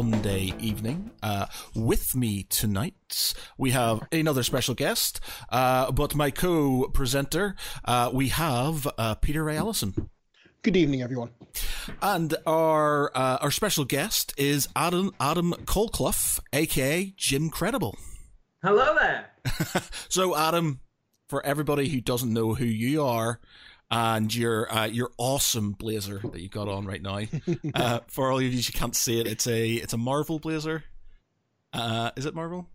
Sidecast Sunday evening. Uh, with me tonight, we have another special guest, uh, but my co-presenter, uh, we have uh, Peter Ray Allison. Good evening, everyone. And our uh, our special guest is Adam Adam Colclough, aka Jimcredible. Hello there. so, Adam, for everybody who doesn't know who you are, and your uh, your awesome blazer that you've got on right now. Uh, for all of you who can't see it, it's a it's a Marvel blazer. Uh, is it Marvel?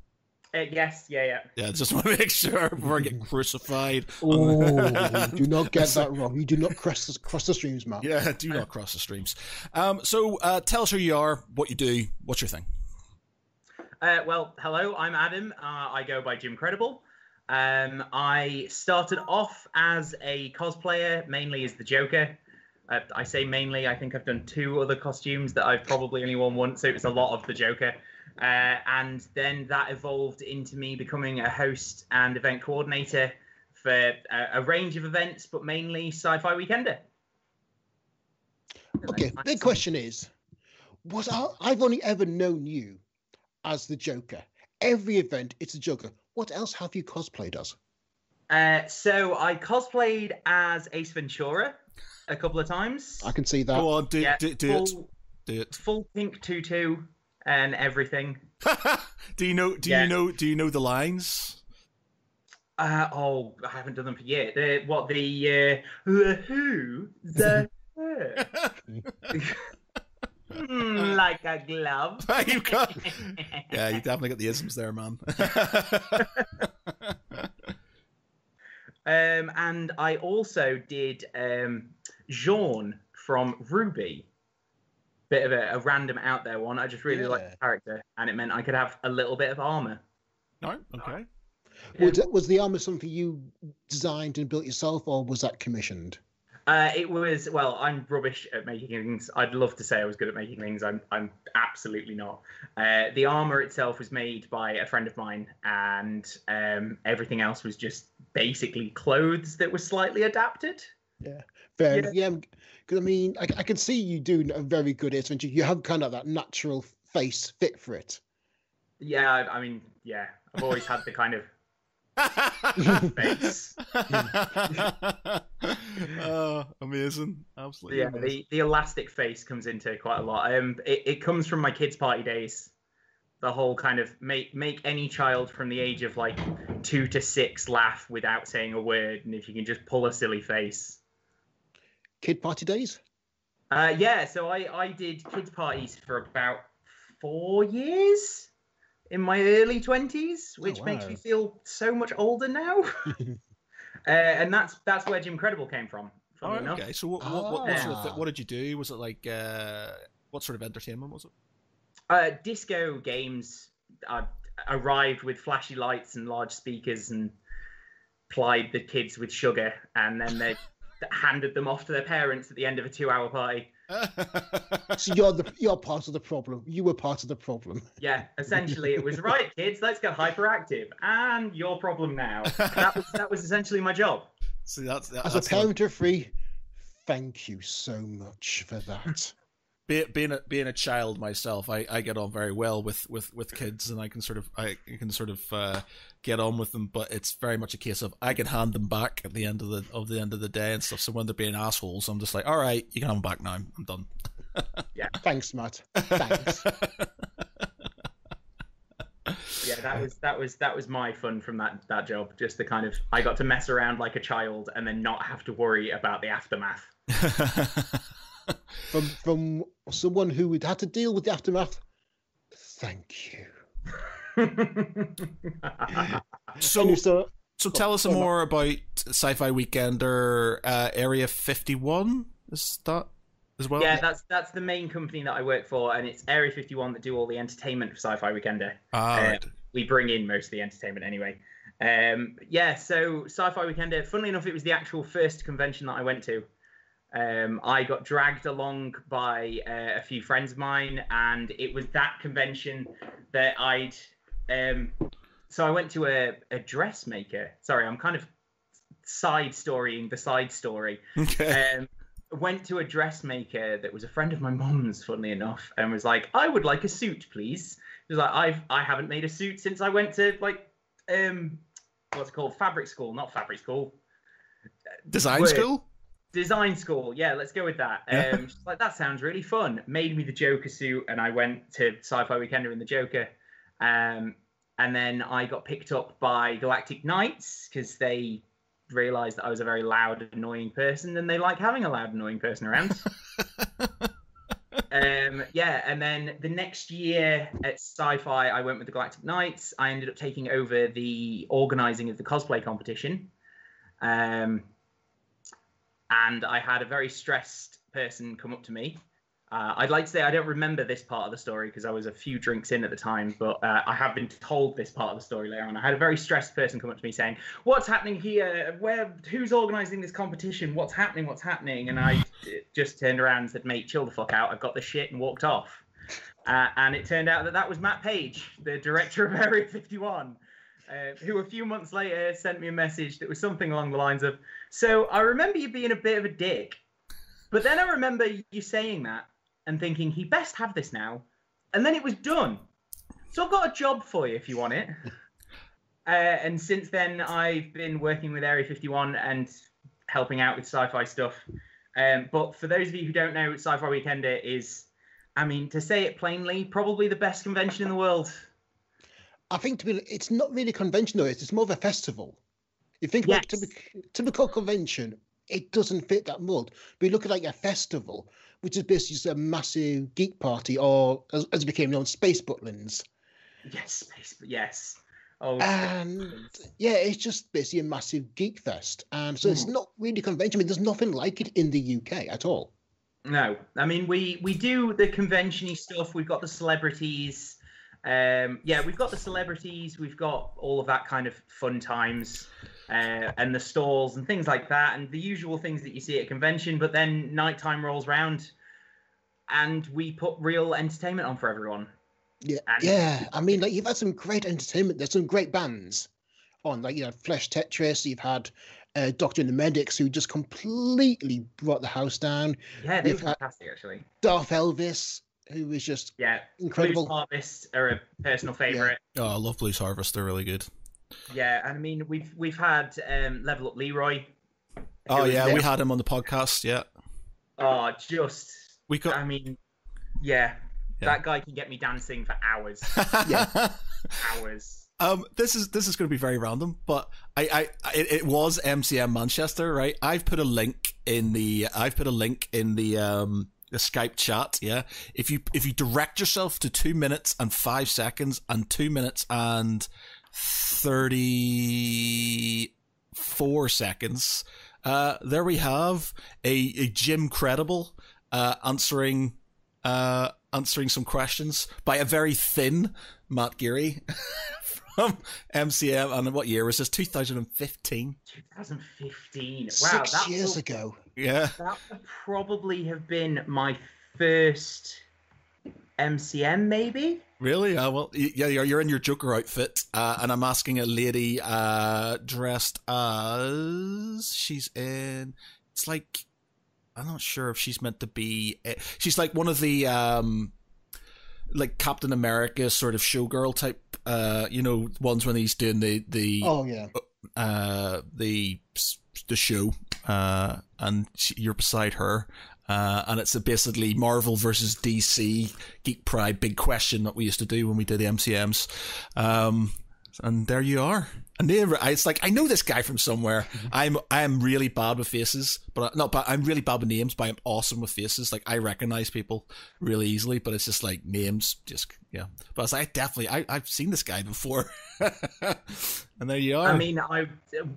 Uh, yes, yeah, yeah. Yeah, just want to make sure before I get crucified. Oh, do not get that wrong. You do not cross the, cross the streams, Matt. Yeah, do not cross the streams. Um, so uh, tell us who you are, what you do, what's your thing. Uh, well, hello, I'm Adam. Uh, I go by Jimcredible. Um, I started off as a cosplayer, mainly as the Joker. Uh, I say mainly, I think I've done two other costumes that I've probably only worn once, so it was a lot of the Joker. Uh, and then that evolved into me becoming a host and event coordinator for a, a range of events, but mainly Sci Fi Weekender. Okay, big question is was I, I've only ever known you as the Joker. Every event, it's a Joker. What else have you cosplayed as? Uh, so I cosplayed as Ace Ventura a couple of times. I can see that. Go on, do, Yeah, do, do full, it. Do it. Full pink tutu and everything. do you know? Do Yeah. you know? Do you know the lines? Uh, oh, I haven't done them for yet. The what the uh, who the her. Hmm, like a glove. You've got. Yeah, you definitely got the isms there, man. Um, and I also did um, Jaune from RWBY. Bit of a, a random out there one. I just really Yeah. liked the character, and it meant I could have a little bit of armor. no, okay. Was, was the armor something you designed and built yourself, or was that commissioned? Uh, it was well. I'm rubbish at making things. I'd love to say I was good at making things. I'm. I'm absolutely not. Uh, the armor itself was made by a friend of mine, and um, everything else was just basically clothes that were slightly adapted. Fair Yeah. enough. Yeah, because I mean, I, I can see you doing a very good Ace Ventura. You have kind of that natural face fit for it. Yeah, I, I mean, yeah. I've always had the kind of face. oh, amazing! Absolutely. Yeah, amazing. the, the elastic face comes into quite a lot. Um, it, it comes from my kids' party days. The whole kind of make make any child from the age of like two to six laugh without saying a word, and if you can just pull a silly face. Kid party days. Uh, yeah, so I I did kids parties for about four years in my early twenties, which makes wow. me feel so much older now. uh, and that's that's where Jimcredible came from. Oh, funnily enough. okay. So what, what, what, what, sort of, Ah. what did you do? Was it like uh, what sort of entertainment was it? Uh, disco games uh, arrived with flashy lights and large speakers and plied the kids with sugar, and then they handed them off to their parents at the end of a two-hour party. So you're the you're part of the problem. You were part of the problem. Yeah, essentially, it was right, kids. Let's get hyperactive, and your problem now. That was that was essentially my job. See, that's, that, As that's a parent of three, thank you so much for that. Be, being a being a child myself, I, I get on very well with, with, with kids, and I can sort of I can sort of uh, get on with them. But it's very much a case of I can hand them back at the end of the of the end of the day and stuff. So when they're being assholes, I'm just like, all right, you can have them back now. I'm done. Yeah, thanks, Matt. Thanks. Yeah, that was that was that was my fun from that that job. Just the kind of I got to mess around like a child and then not have to worry about the aftermath. From from someone who would have to deal with the aftermath. Thank you. so so so tell us some more about Sci-Fi Weekender uh, Area Fifty One. Is that as well? yeah, that's that's the main company that I work for, and it's Area 51 that do all the entertainment for Sci-Fi Weekender. Ah, Uh, right. We bring in most of the entertainment anyway. Um, yeah, so Sci-Fi Weekender. Funnily enough, it was the actual first convention that I went to. Um, I got dragged along by uh, a few friends of mine, and it was that convention that I'd. Um, so I went to a, a dressmaker. Sorry, I'm kind of side storying the side story. Okay. Um, went to a dressmaker that was a friend of my mum's, funnily enough, and was like, "I would like a suit, please." He was like, "I've I haven't made a suit since I went to like um what's it called fabric school, not fabric school, Design Wait. school? Design school. Yeah, let's go with that." Um, she's like, "That sounds really fun." Made me the Joker suit, and I went to Sci-Fi Weekender in the Joker. Um, and then I got picked up by Galactic Knights because they realized that I was a very loud, annoying person, and they like having a loud, annoying person around. um, yeah, and then the next year at Sci-Fi, I went with the Galactic Knights. I ended up taking over the organizing of the cosplay competition, um, and I had a very stressed person come up to me. Uh, I'd like to say I don't remember this part of the story because I was a few drinks in at the time, but uh, I have been told this part of the story later on. I had a very stressed person come up to me saying, "What's happening here? Where? Who's organising this competition? What's happening? What's happening?" And I just turned around and said, "Mate, chill the fuck out. I've got the shit," and walked off. Uh, and it turned out that that was Matt Page, the director of Area 51. Uh, who a few months later sent me a message that was something along the lines of, "So I remember you being a bit of a dick, but then I remember you saying that and thinking he best have this now, and then it was done. So I've got a job for you if you want it." Uh, and since then, I've been working with Area 51 and helping out with sci-fi stuff. Um, but for those of you who don't know, Sci-Fi Weekender is, I mean, to say it plainly, probably the best convention in the world. I think to be, it's not really a convention though. It's, it's more of a festival. You think about Yes. typical, typical convention, it doesn't fit that mold. But you look at like a festival, which is basically just a massive geek party, or as, as it became known, Space Butlins. Yes, space, yes. Oh, And yeah, it's just basically a massive geek fest. And so it's Mm. not really convention. I mean, there's nothing like it in the UK at all. No, I mean we we do the convention-y stuff. We've got the celebrities. Um, yeah, we've got the celebrities. We've got all of that kind of fun times, uh, and the stalls and things like that, and the usual things that you see at a convention. But then nighttime rolls round, and we put real entertainment on for everyone. Yeah, And- yeah. I mean, like you've had some great entertainment. There's some great bands on, like you know, Flesh Tetris. You've had uh, Doctor and the Medics, who just completely brought the house down. Yeah, they were fantastic actually. Darth Elvis, who was just Yeah, incredible. Blues Harvest are a personal favorite. Oh, I love Blues Harvest. They're really good. Yeah, and I mean we've we've had um, Level Up Leroy. Oh yeah, there. we had him on the podcast. Yeah, Oh, just we got. I mean, yeah, Yeah. that guy can get me dancing for hours, Yeah. hours. Um, this is this is going to be very random, but I, I it, it was MCM Manchester, right? I've put a link in the I've put a link in the um the Skype chat. Yeah, if you if you direct yourself to two minutes and five seconds and two minutes and thirty four seconds, uh, there we have a, a Jimcredible uh answering uh answering some questions by a very thin Matt Geary. from MCM. And what year was this? 2015. 2015. Wow, Six that years will, ago. Yeah. that would probably have been my first MCM, maybe. Really? Uh, well, yeah, you're, you're in your Joker outfit, uh, and I'm asking a lady uh, dressed as she's in. It's like I'm not sure if she's meant to be. eh, She's like one of the um, like Captain America sort of showgirl type. Uh, you know, ones when he's doing the the Oh yeah. uh the the show uh and she, you're beside her. Uh and it's a basically Marvel versus DC Geek Pride big question that we used to do when we did the MCMs um and there you are and they, it's like I know this guy from somewhere. Mm-hmm. I'm I'm really bad with faces but I, not bad I'm really bad with names but I'm awesome with faces. Like I recognize people really easily but it's just like names just yeah. But I was like I definitely I, I've seen this guy before. And there you are. I mean, I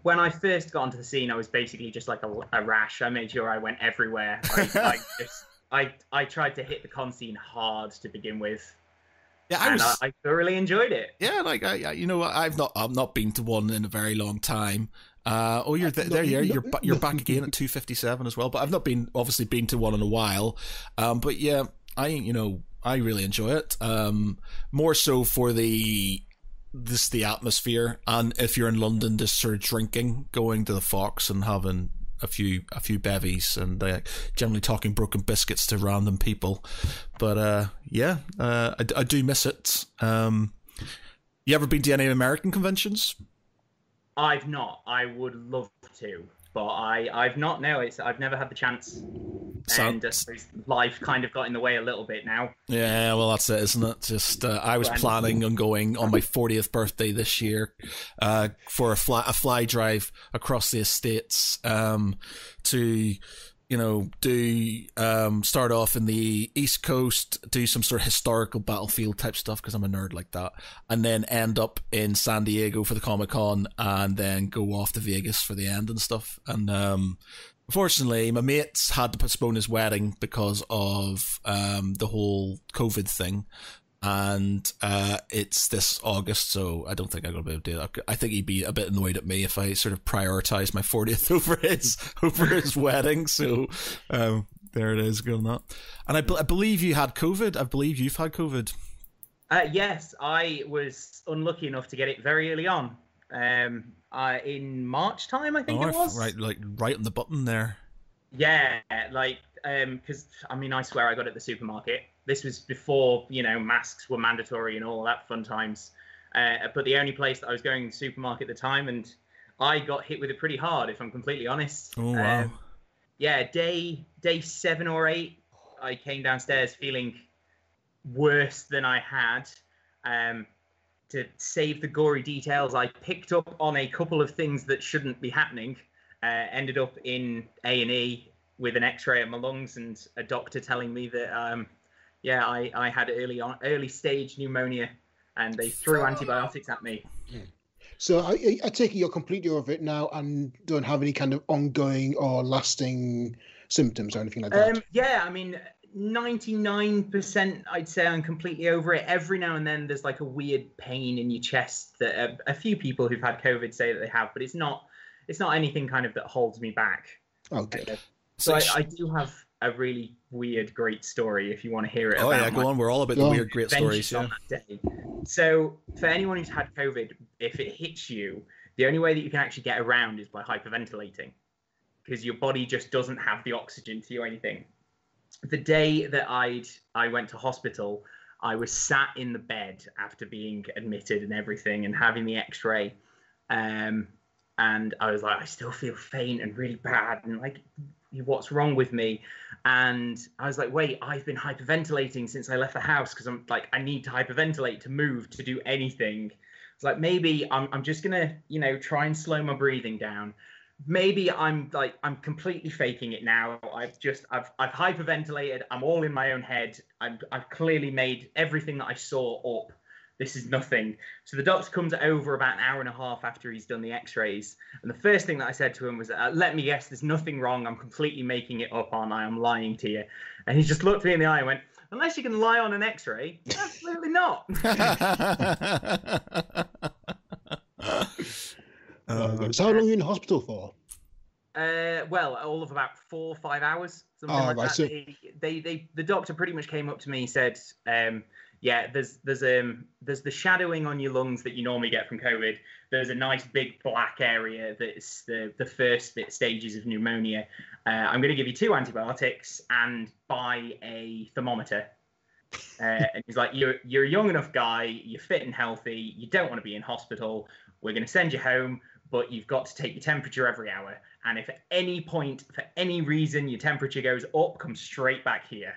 when I first got onto the scene, I was basically just like a, a rash. I made sure I went everywhere. I, I just I I tried to hit the con scene hard to begin with, yeah I and was I, I thoroughly enjoyed it. Yeah, like I, I- you know, I've not, I've not been to one in a very long time. Uh, oh, you're th- there. You're you're, you're back again at two fifty seven as well. But I've not been obviously been to one in a while. Um, but yeah, I you know I really enjoy it. Um, more so for the this the atmosphere, and if you're in London, just sort of drinking, going to the Fox and having a few a few bevies and uh, generally talking broken biscuits to random people. But uh, yeah, uh, I, I, do miss it. Um, you ever been to any American conventions? I've not. I would love to but I I've not now. it's I've never had the chance and uh, life kind of got in the way a little bit now. Yeah, well that's it, isn't it? Just uh, I was planning on going on my 40th birthday this year uh, for a fly a fly drive across the estates um, to you know, do um, start off in the East Coast, do some sort of historical battlefield type stuff because I'm a nerd like that, and then end up in San Diego for the Comic Con, and then go off to Vegas for the end and stuff. And um, unfortunately, my mates had to postpone his wedding because of um, the whole COVID thing and uh, it's this August, so I don't think I'm gonna be able to do that. I think he'd be a bit annoyed at me if I sort of prioritized my 40th over his over his wedding. So um, there it is, going that. And I, I believe you had COVID. I believe you've had COVID. Uh, yes, I was unlucky enough to get it very early on. Um, uh, in March time, I think oh, it was. Right, like right on the button there. Yeah, like um, because I mean, I swear I got it at the supermarket this was before you know masks were mandatory and all that fun times. Uh, but the only place that I was going to the supermarket at the time, and I got hit with it pretty hard, if I'm completely honest. Oh wow. Um, yeah, day day seven or eight, I came downstairs feeling worse than I had. Um, to save the gory details, I picked up on a couple of things that shouldn't be happening. Uh, ended up in A and E with an X-ray of my lungs and a doctor telling me that um, yeah, I, I had early on early stage pneumonia, and they threw antibiotics at me. So I, I take it you're completely over it now and don't have any kind of ongoing or lasting symptoms or anything like that. Um, yeah, I mean, 99% I'd say I'm completely over it. Every now and then there's like a weird pain in your chest that a, a few people who've had COVID say that they have, but it's not it's not anything kind of that holds me back. Okay. Uh, so, so I, I do have a really weird, great story if you want to hear it. Oh yeah, go on. We're all about the weird, great stories. Yeah. So for anyone who's had COVID, if it hits you, the only way that you can actually get around is by hyperventilating, because your body just doesn't have the oxygen to you or anything. The day that I'd I went to hospital, I was sat in the bed after being admitted and everything, and having the X-ray. Um, and I was like, I still feel faint and really bad, and like what's wrong with me? And i was like wait i've been hyperventilating since i left the house because i'm like i need to hyperventilate to move to do anything. It's like maybe I'm, I'm just gonna you know try and slow my breathing down. Maybe i'm like i'm completely faking it now. I've just i've i've hyperventilated. I'm all in my own head. I've, I've clearly made everything that i saw up this is nothing. So the doctor comes over about an hour and a half after he's done the x-rays. And the first thing that I said to him was, uh, let me guess, there's nothing wrong. I'm completely making it up on. I I'm lying to you. And he just looked me in the eye and went, unless you can lie on an x-ray, absolutely not. uh, so how long are you in hospital for? Uh, well, all of about four or five hours, something oh, like that. They, they, they, the doctor pretty much came up to me, said, um, yeah, there's there's um there's the shadowing on your lungs that you normally get from COVID. There's a nice big black area that's the the first stages of pneumonia. Uh, I'm going to give you two antibiotics and buy a thermometer. Uh, and he's like, you're you're a young enough guy, you're fit and healthy, you don't want to be in hospital. We're going to send you home, but you've got to take your temperature every hour. And if at any point, for any reason, your temperature goes up, come straight back here.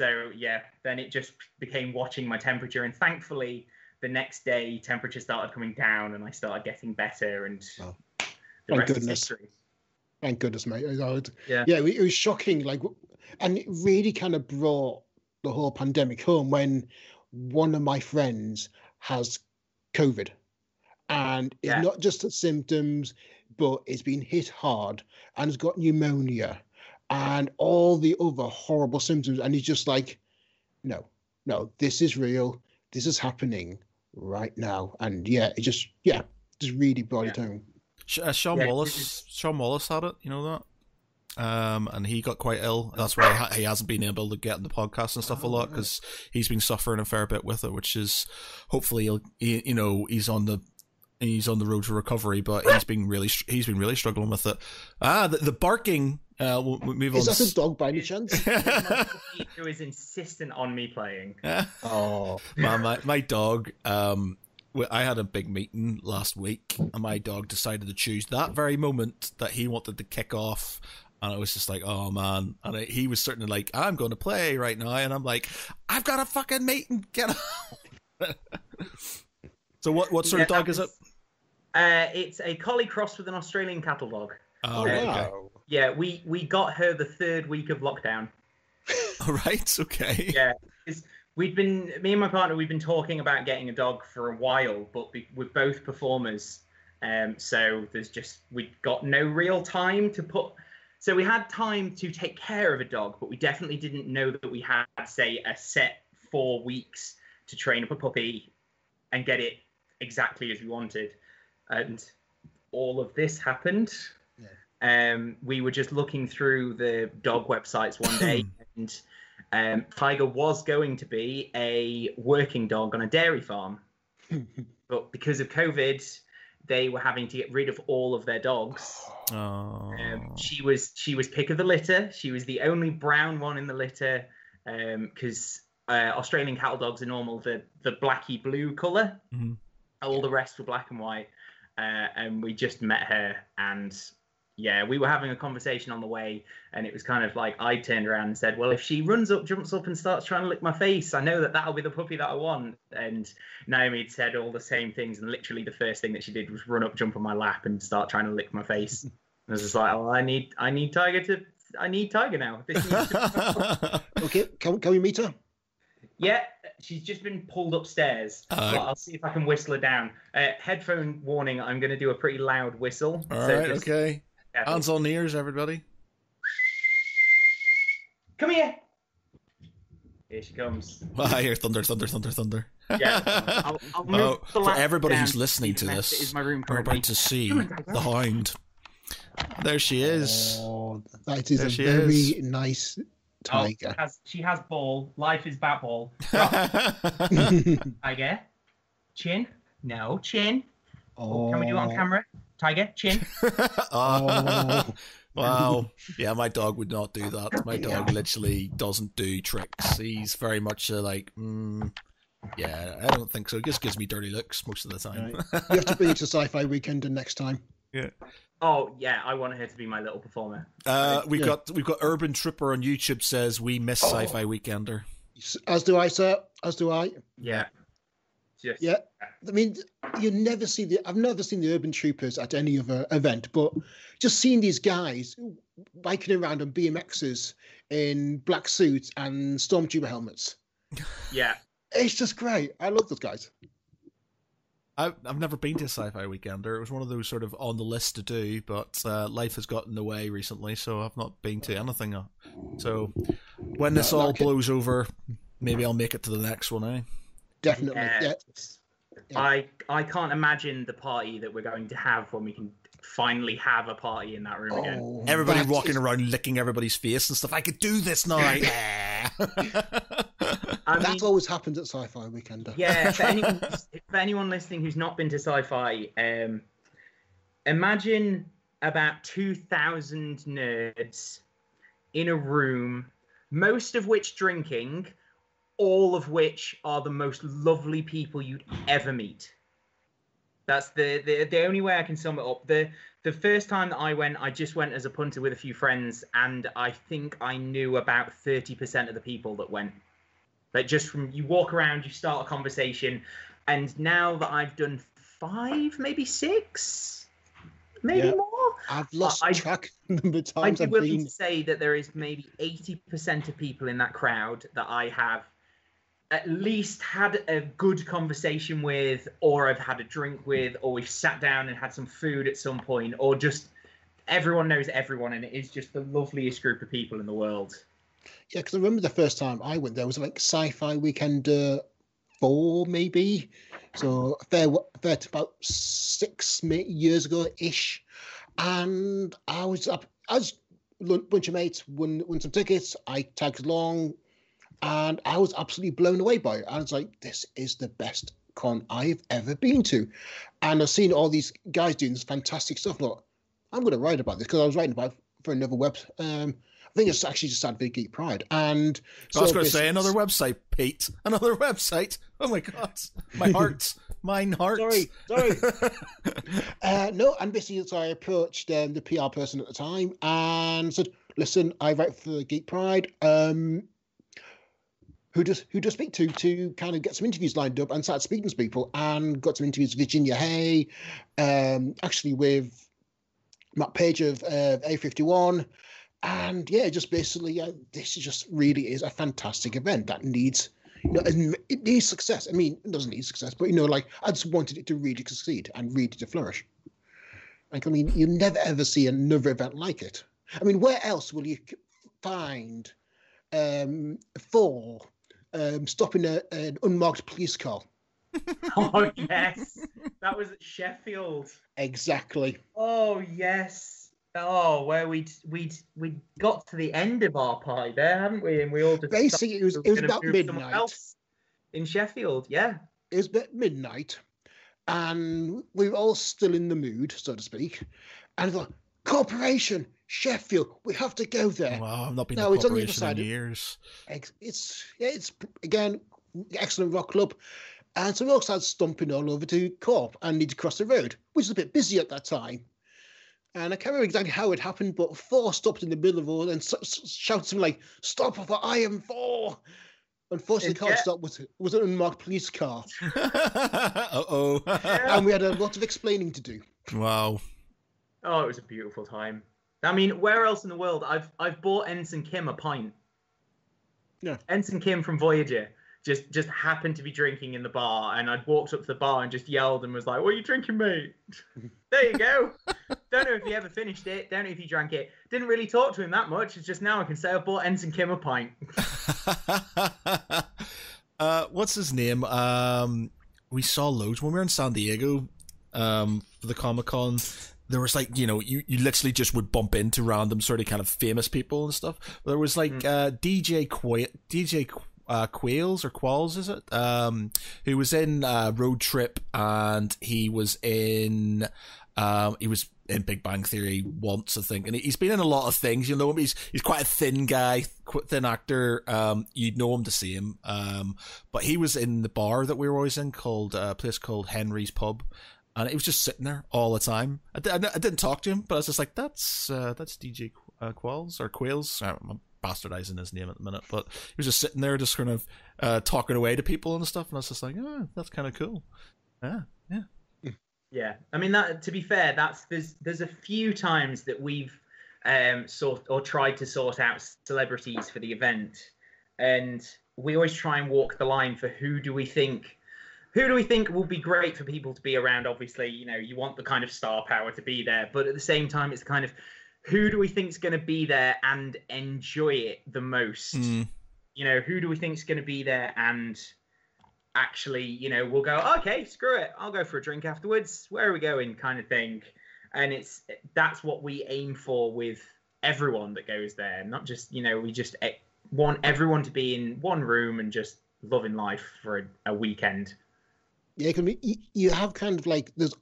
So yeah, then it just became watching my temperature, and thankfully the next day temperature started coming down, and I started getting better, and oh. the Thank goodness. Thank goodness, mate. Yeah, yeah, it was shocking. Like, and it really kind of brought the whole pandemic home when one of my friends has COVID, and it's yeah. not just the symptoms, but it's been hit hard and has got pneumonia and all the other horrible symptoms. And he's just like, no, no, this is real. This is happening right now. And yeah, it just, yeah, just really brought yeah. it home. Uh, Sean yeah, Wallace, Sean Wallace had it. You know that. Um, and he got quite ill. That's why he hasn't been able to get in the podcast and stuff oh, a lot because he's been suffering a fair bit with it. Which is hopefully he'll, he, you know, he's on the he's on the road to recovery, but he's been really he's been really struggling with it. Ah, the, the barking. Uh, we'll, we'll move Is on. that a dog by any chance? who is insistent on me playing. oh, my, my my dog. Um, I had a big meeting last week, and my dog decided to choose that very moment that he wanted to kick off. And I was just like, oh man. And I, he was certainly like, I'm going to play right now. And I'm like, I've got a fucking meeting. Get off. so, what, what sort Yeah, of dog is it? Uh, it's a collie cross with an Australian cattle dog. Oh, oh right, wow. Yeah, we we got her the third week of lockdown. All right, okay. Yeah, we'd been me and my partner we've been talking about getting a dog for a while, but we, we're both performers, um, so there's just we got no real time to put. So we had time to take care of a dog, but we definitely didn't know that we had say a set four weeks to train up a puppy and get it exactly as we wanted, and all of this happened. Um, we were just looking through the dog websites one day, and um, Tiger was going to be a working dog on a dairy farm, but because of COVID, they were having to get rid of all of their dogs. Oh. Um, she was she was pick of the litter. She was the only brown one in the litter because uh, Australian cattle dogs are normal the the blacky blue color. Mhm. All the rest were black and white, uh, and we just met her and. Yeah, we were having a conversation on the way, and it was kind of like I turned around and said, "Well, if she runs up, jumps up, and starts trying to lick my face, I know that that'll be the puppy that I want." And Naomi had said all the same things, and literally the first thing that she did was run up, jump on my lap, and start trying to lick my face. And I was just like, "Oh, I need, I need Tiger to, I need Tiger now." This needs to- Okay, can, can we meet her? yeah, she's just been pulled upstairs. Uh, But I'll see if I can whistle her down. Uh, headphone warning: I'm going to do a pretty loud whistle. All so right, just- okay. Careful. Hands on ears, everybody. Come here. Here she comes. Ah, I hear thunder, thunder, thunder, thunder. Yeah, I'll, I'll move Oh, for everybody who's listening to this, that is my room We're about to see Come the hound. There she is. Oh, that is There a she very is. nice Oh, tiger. she, has, she has ball. Life is bat ball. Tiger. Chin. No, chin. oh, Can we do it on camera? Tiger, chin. Oh. wow. Yeah, my dog would not do that. My dog literally doesn't do tricks. He's very much uh, like, mm, yeah, I don't think so. He just gives me dirty looks most of the time. Right. You have to bring it to Sci-Fi Weekend next time. Yeah. Oh yeah, I want her to be my little performer. Uh, we've Yeah. got we've got Urban Tripper on YouTube says we miss Oh. Sci-Fi Weekender. As do I, sir. As do I. Yeah. Just Yeah. I mean, you never see the. I've never seen the Urban Troopers at any other event, but just seeing these guys biking around on BMXs in black suits and stormtrooper helmets, Yeah. it's just great. I love those guys. I, I've never been to Sci-Fi Weekender. It was one of those sort of on the list to do, but uh, life has gotten in the way recently, so I've not been to anything. So when this No, all blows over, maybe I'll make it to the next one. Eh? Definitely. Yeah. Yeah. I I can't imagine the party that we're going to have when we can finally have a party in that room again. Oh, Everybody walking is- around licking everybody's face and stuff. I could do this now. Yeah. I mean, That always happens at Sci-Fi Weekend. yeah, for anyone, for anyone listening who's not been to sci-fi, um, imagine about two thousand nerds in a room, most of which drinking, all of which are the most lovely people you'd ever meet. That's the, the the only way I can sum it up. The the first time that I went, I just went as a punter with a few friends, and I think I knew about thirty percent of the people that went. Like just from you walk around, you start a conversation, and now that I've done five, maybe six, maybe Yeah. more, I've lost I- track number of I'd times be willing been. to say that there is maybe 80% of people in that crowd that I have at least had a good conversation with, or I've had a drink with, or we've sat down and had some food at some point, or just everyone knows everyone, and it is just the loveliest group of people in the world. Yeah, because I remember the first time I went there was like Sci-Fi Weekender uh, four, maybe. So a fair, a fair to about six years ago ish, and I was up. as a bunch of mates won won some tickets. I tagged along, and I was absolutely blown away by it. I was like, "This is the best con I've ever been to. And I've seen all these guys doing this fantastic stuff. Look, I'm going to write about this because I was writing about for another web. Um, I think it's actually just Big Geek Pride. And so I was going to say another website, Pete. Another website. Oh my God. My heart. Mine heart. Sorry, sorry. uh, no, and basically, so I approached um, the PR person at the time and said, listen, I write for Geek Pride. Um, who does who does speak to to kind of get some interviews lined up and started speaking to people and got some interviews with Virginia Hay, um, actually with Matt Page of uh, A51. And yeah, just basically, uh, this is just really is a fantastic event that needs, you know, it needs success. I mean, it doesn't need success, but you know, like I just wanted it to really succeed and really to flourish. Like, I mean, you never ever see another event like it. I mean, where else will you find um, for um, stopping a, an unmarked police car? oh yes, that was at Sheffield. Exactly. Oh yes. Oh, where we'd we'd we got to the end of our pie there, haven't we? And we all just basically it was it was about midnight in Sheffield. Yeah, it was about midnight, and we were all still in the mood, so to speak. And I thought, corporation, Sheffield, we have to go there. Wow, I've not been no, to corporation in years. It's it's it's again excellent rock club. And so we all started stumping all over to Corp and need to cross the road, which was a bit busy at that time. And I can't remember exactly how it happened, but Thor stopped in the middle of the road and shouted something like, Stop for I am Thor! Unfortunately, the car yeah. stop was, was an unmarked police car. uh oh. and we had a lot of explaining to do. Wow. Oh, it was a beautiful time. I mean, where else in the world? I've I've bought Ensign Kim a pint. Yeah. Ensign Kim from Voyager just just happened to be drinking in the bar, and I'd walked up to the bar and just yelled and was like, "What are you drinking, mate?" there you go. Don't know if he ever finished it. Don't know if he drank it. Didn't really talk to him that much. It's just now I can say I bought Ensign Kim a pint. uh, what's his name? Um, we saw loads when we were in San Diego um, for the Comic Con. There was like you know you, you literally just would bump into random sort of kind of famous people and stuff. There was like mm. uh, DJ Qu- DJ uh, Quails or Qualls, is it? Um, who was in uh, Road Trip and he was in um, he was in Big Bang Theory once, I think, and he's been in a lot of things. You know him; he's he's quite a thin guy, thin actor. Um, you'd know him to see him. Um, but he was in the bar that we were always in, called uh, a place called Henry's Pub, and he was just sitting there all the time. I, I, I didn't talk to him, but I was just like, "That's uh, that's DJ uh, Qualls or Quails." I'm bastardizing his name at the minute, but he was just sitting there, just kind of uh, talking away to people and stuff, and I was just like, oh, that's kind of cool. Yeah, yeah, yeah. I mean, that to be fair, that's there's there's a few times that we've um sort or tried to sort out celebrities for the event, and we always try and walk the line for who do we think who do we think will be great for people to be around obviously you know you want the kind of star power to be there but at the same time it's kind of who do we think is going to be there and enjoy it the most? Mm. You know, who do we think is going to be there and actually, you know, we'll go, okay, screw it, I'll go for a drink afterwards. Where are we going? Kind of thing. And it's that's what we aim for with everyone that goes there. Not just, you know, we just want everyone to be in one room and just loving life for a, a weekend. Yeah, can be, you have kind of like there's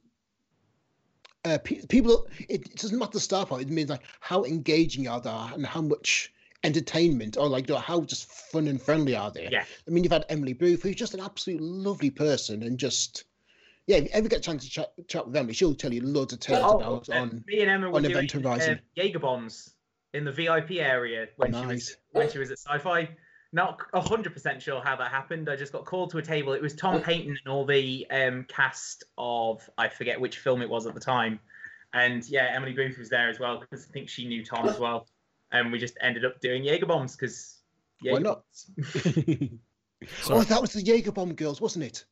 uh, pe- people, it, doesn't matter the star power. It means like how engaging are they and how much entertainment or like how just fun and friendly are they? Yeah. I mean, you've had Emily Booth, who's just an absolute lovely person and just. Yeah, if you ever get a chance to chat, chat with Emily, she'll tell you loads of tales oh, about uh, on me and Emma on Event Horizon. Uh, Jaeger bombs in the VIP area when nice. she was when she was at Sci-Fi. Not hundred percent sure how that happened. I just got called to a table. It was Tom Payton and all the um, cast of I forget which film it was at the time, and yeah, Emily Booth was there as well because I think she knew Tom as well, and we just ended up doing Jaeger bombs because why not? oh, that was the Jaeger bomb girls, wasn't it?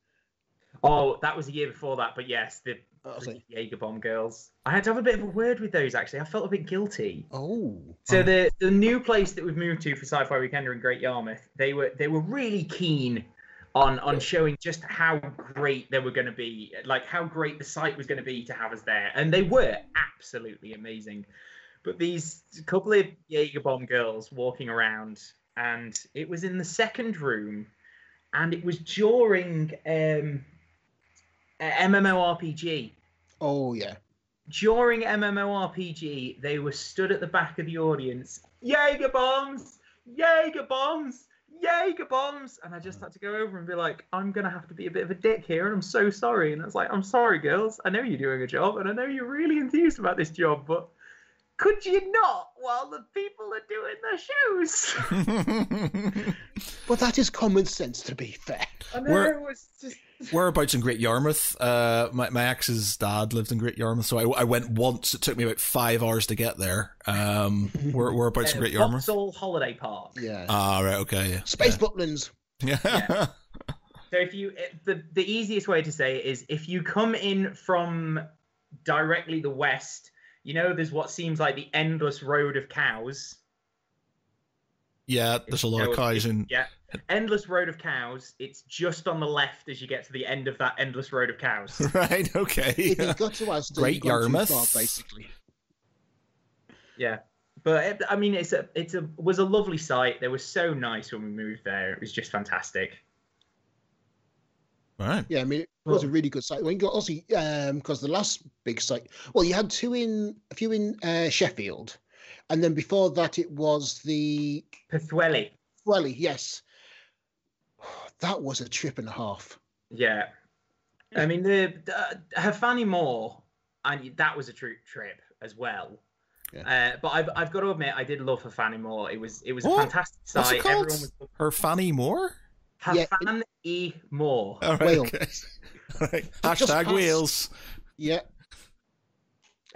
Oh, that was a year before that, but yes, the oh, Jaeger bomb girls. I had to have a bit of a word with those actually. I felt a bit guilty. Oh. So the the new place that we've moved to for Sci-Fi Weekender in Great Yarmouth, they were they were really keen on on showing just how great they were going to be, like how great the site was going to be to have us there, and they were absolutely amazing. But these couple of Jaeger bomb girls walking around, and it was in the second room, and it was during um, MMORPG. Oh yeah. During MMORPG, they were stood at the back of the audience. Jaeger bombs, Jaeger bombs, Jaeger bombs, and I just had to go over and be like, "I'm gonna have to be a bit of a dick here, and I'm so sorry." And I was like, "I'm sorry, girls. I know you're doing a job, and I know you're really enthused about this job, but." Could you not while the people are doing their shows? But that is common sense, to be fair. I know We're- it was just Whereabouts in Great Yarmouth? Uh, my my ex's dad lived in Great Yarmouth, so I, I went once. It took me about five hours to get there. Um, where, whereabouts in uh, Great Yarmouth? Vauxhall Holiday Park. Yeah. Ah, right, okay, yeah. Space Butlins. yeah. Yeah. So if you the the easiest way to say it is if you come in from directly the west, you know there's what seems like the endless road of cows. Yeah, there's a lot of cows in. Yeah, endless road of cows. It's just on the left as you get to the end of that endless road of cows. Right, okay. If you got to Aston, Great you've gone Yarmouth. far, basically. yeah, but it, I mean it's a it's a was a lovely site. They were so nice when we moved there. It was just fantastic. Right. Yeah, I mean, it was a really good site. When you got also, um, because the last big site, well, you had two in a few in uh, Sheffield, and then before that, it was the Pwllheli. Welly. Yes, that was a trip and a half. Yeah, I mean the, the Hafan y Môr, and that was a true trip as well. Uh, but I've, I've got to admit, I did love Hafan y Môr. It was it was a What? fantastic What's it site. called? Everyone was Her Fanny Moore? her Yeah, it- E Moore. All right, Whale. okay. All right. Hashtag pass. wheels. Yeah,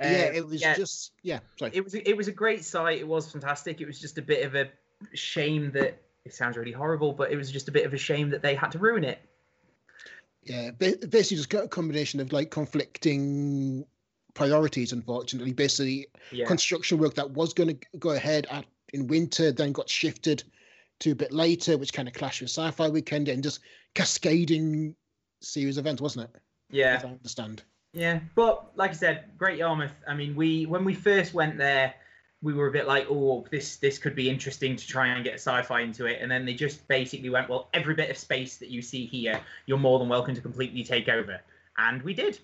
Yeah, um, it was yeah, just yeah. Sorry. it was it was a great site. It was fantastic. It was just a bit of a shame that it sounds really horrible, but it was just a bit of a shame that they had to ruin it. Yeah, basically just got a combination of like conflicting priorities. Unfortunately, basically Yeah, construction work that was going to go ahead at in winter then got shifted to a bit later, which kind of clashed with Sci-Fi Weekend and just cascading series of events, wasn't it? yeah. I understand. Yeah, but like I said, Great Yarmouth. I mean, we when we first went there, we were a bit like, oh, this this could be interesting to try and get sci-fi into it, and then they just basically went, well, every bit of space that you see here, you're more than welcome to completely take over, and we did.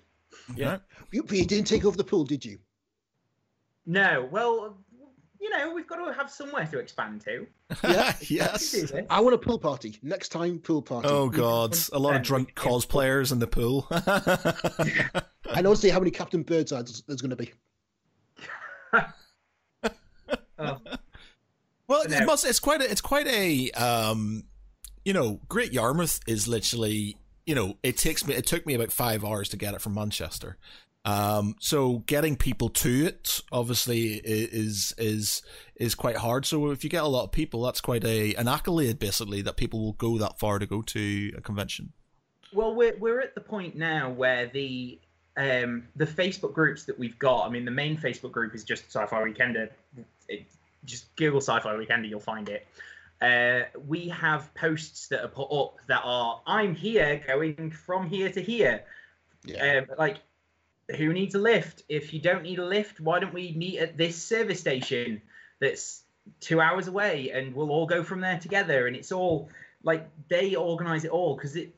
Yeah. You, you didn't take over the pool, did you? No, well, you know, we've got to have somewhere to expand to. Yeah. yes. We do this. I want a pool party next time. Pool party. Oh god, a lot of drunk cosplayers in the pool. I don't see how many Captain Birdseyes there's going to be. Oh, well, No. it must. It's quite a. It's quite a. Um, you know, Great Yarmouth is literally. You know, it takes me. It took me about five hours to get it from Manchester. Um, so getting people to it obviously is is is quite hard. So if you get a lot of people, that's quite a an accolade basically that people will go that far to go to a convention. Well, we're we're at the point now where the um the Facebook groups that we've got. I mean, the main Facebook group is just Sci-Fi Weekender. It, just Google Sci-Fi Weekender, you'll find it. Uh, we have posts that are put up that are I'm here, going from here to here. Yeah. Um, like, who needs a lift? If you don't need a lift, why don't we meet at this service station that's two hours away, and we'll all go from there together? And it's all like they organize it all because it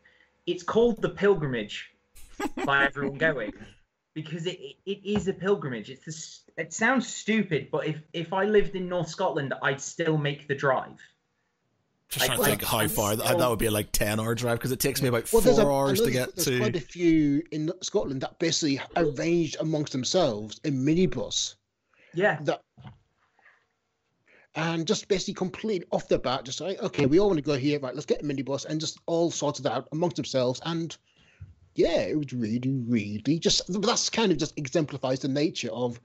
it's called the pilgrimage by everyone going because it, it, is a pilgrimage. It's this. It sounds stupid, but if if I lived in North Scotland, I'd still make the drive. Just Like- trying to think how far that, still- that would be like ten hour drive because it takes me about Well, four there's, a, I hours to get there's to. There's quite a few in Scotland that basically arranged amongst themselves a minibus Yeah, that and just basically complete off the bat, just like, okay, we all want to go here, right? Let's get a minibus and just all sorted out amongst themselves. And yeah, it was really, really just that's kind of just exemplifies the nature of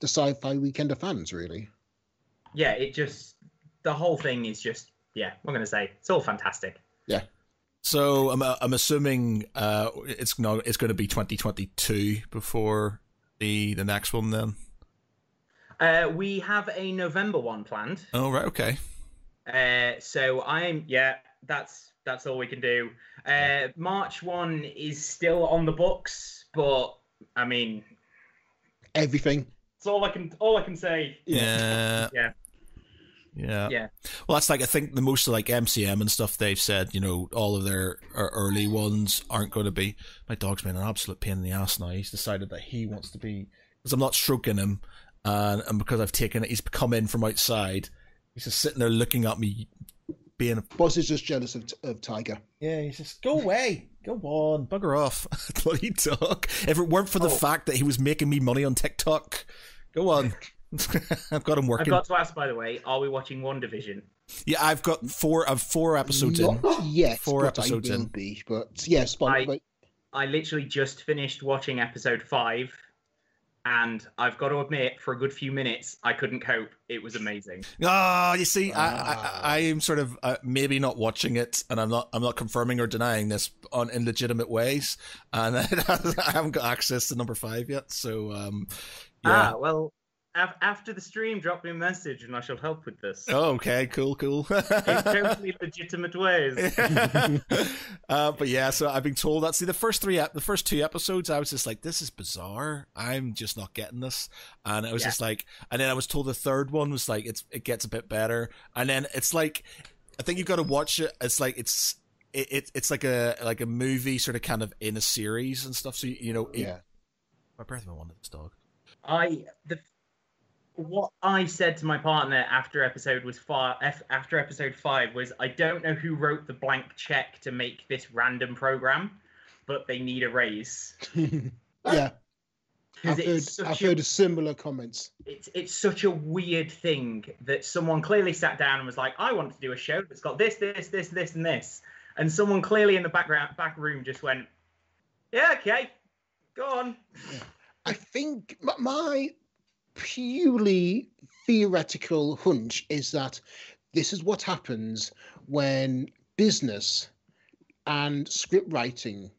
the sci-fi weekender fans, really. yeah. It just the whole thing is just yeah. I'm gonna say it's all fantastic. Yeah. So I'm I'm assuming uh it's not it's going to be 2022 before the the next one then. Uh, we have a November one planned. Oh right, okay. Uh, so I'm yeah. That's that's all we can do. Uh, March one is still on the books, but I mean, Everything. it's all I can all I can say. Yeah. Yeah. Yeah. Yeah. Well, that's like I think the most like MCM and stuff they've said, you know, all of their uh, early ones aren't going to be. My dog's been an absolute pain in the ass now. He's decided that he wants to be because I'm not stroking him, and and because I've taken it, he's come in from outside. He's just sitting there looking at me, being a Boss is just jealous of, of Tiger. yeah. He's just go away, go on, bugger off, bloody dog. If it weren't for the Oh. fact that he was making me money on TikTok, go on. I've got him working. I've got to ask, by the way, are we watching WandaVision? Yeah, I've got four. I've four episodes in. Not yet, Four but episodes I will in. be. But yes, but, I- but I literally just finished watching episode five, and I've got to admit, for a good few minutes, I couldn't cope. It was amazing. Ah, you see, I, I, Ah. I am sort of uh, maybe not watching it, and I'm not, I'm not confirming or denying this on in legitimate ways, and I haven't got access to number five yet. So, um, yeah. Ah, well, af- after the stream, drop me a message, and I shall help with this. Oh, okay, cool, cool. In totally legitimate ways. uh, but yeah, so I've been told that. See, the first three, the first two episodes, I was just like, "This is bizarre. I'm just not getting this." And I was Yeah. just like, and then I was told the third one was like, it's it gets a bit better, and then it's like, I think you've got to watch it. It's like it's. It, it it's like a like a movie sort of kind of in a series and stuff so you, you know it- yeah. my breath my one this dog I the what I said to my partner after episode was far after episode five was I don't know who wrote the blank check to make this random program, but they need a raise yeah. I've heard, I've such a heard similar comments. it's it's such a weird thing that someone clearly sat down and was like, I want to do a show that's got this, this, this, this, and this, and someone clearly in the background back room just went, yeah, okay, go on. I think my purely theoretical hunch is that this is what happens when business and script writing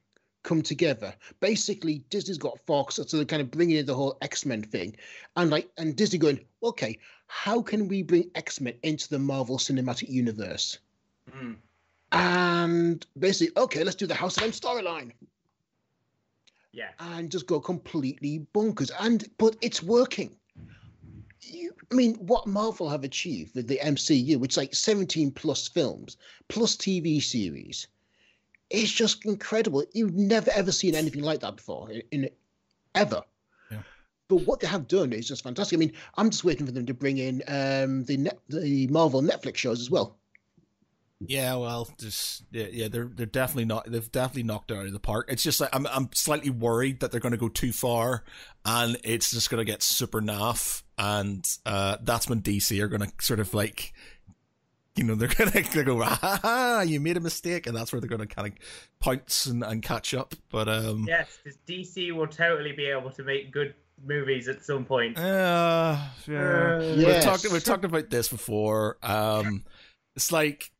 come together. Basically, Disney's got Fox, so they're kind of bringing in the whole X Men thing, and like, and Disney going, okay, how can we bring X Men into the Marvel Cinematic Universe? Mm. And basically, okay, let's do the House of M storyline Yeah, and just go completely bonkers. And but it's working. You, I mean, what Marvel have achieved with the MCU, which is like 17 plus films plus TV series, it's just incredible. You've never ever seen anything like that before in, in ever. Yeah. But what they have done is just fantastic. I mean, I'm just waiting for them to bring in um, the net, the Marvel Netflix shows as well. Yeah, well, just yeah, yeah, they're they're definitely not. They've definitely knocked it out of the park. It's just like I'm I'm slightly worried that they're going to go too far, and it's just going to get super naff, and uh, that's when DC are going to sort of like, you know, they're going to go, ha ha ha, you made a mistake, and that's where they're going to kind of pounce and, and catch up. But um, yes, 'cause DC will totally be able to make good movies at some point. Uh, yeah. Uh, We've talked we've talked about this before. Um, it's like.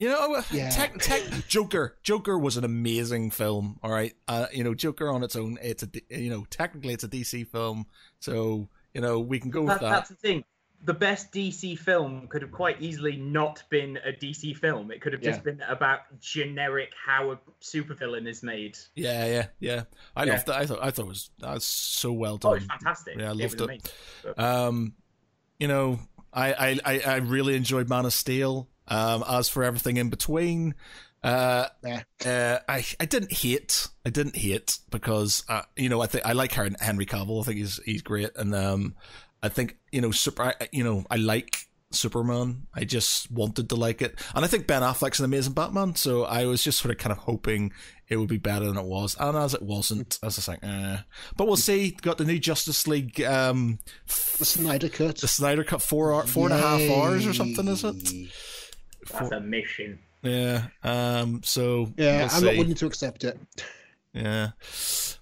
You know, Yeah. tech, tech, Joker. Joker was an amazing film. All right, uh, you know, Joker on its own. It's a, you know, technically it's a DC film, so you know we can go with That, that. that's the thing. The best DC film could have quite easily not been a DC film. It could have just been about generic how a supervillain is made. Yeah, yeah, yeah. I Yeah. loved that. I thought, I thought it was that was so well done. Oh, done. it's fantastic. Yeah, I it loved was it. amazing. Um, you know, I, I, I, I really enjoyed Man of Steel. Um, as for everything in between, uh, uh, I, I didn't hate, I didn't hate because, uh, you know, I think I like Hen- Henry Cavill. I think he's, he's great. And, um, I think, you know, super, I, you know, I like Superman. I just wanted to like it. And I think Ben Affleck's an amazing Batman. So I was just sort of kind of hoping it would be better than it was. And as it wasn't, as I was like, eh. But we'll see. Got the new Justice League, um, The Snyder Cut. the Snyder Cut four hour, four and a half hours or something, is it? Yay. That's a mission. Yeah. Um. So Yeah, we'll I'm see. not willing to accept it. Yeah,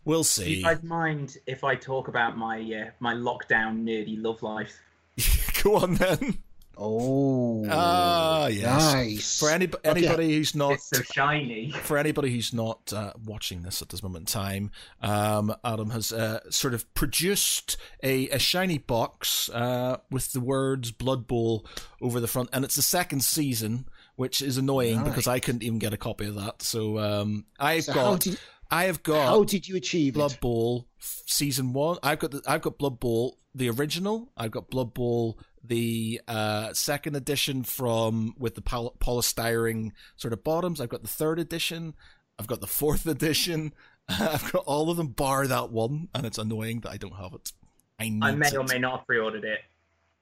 we'll Do see. you guys mind if I talk about my uh, my lockdown nerdy love life? Go on then. Oh, Ah, yes. nice. For any anybody who's not It's so shiny. for anybody who's not uh, watching this at this moment in time, um, Adam has uh, sort of produced a, a shiny box uh, with the words Blood Bowl over the front, and it's the second season, which is annoying Nice. because I couldn't even get a copy of that. So um, I've So got. how did I have got. How did you achieve Blood it? Bowl season one? I've got the, I've got Blood Bowl the original. I've got Blood Bowl the uh, second edition from with the poly- polystyrene sort of bottoms. I've got the third edition. I've got the fourth edition. I've got all of them bar that one, and it's annoying that I don't have it. I need I may it. or may not have pre-ordered it.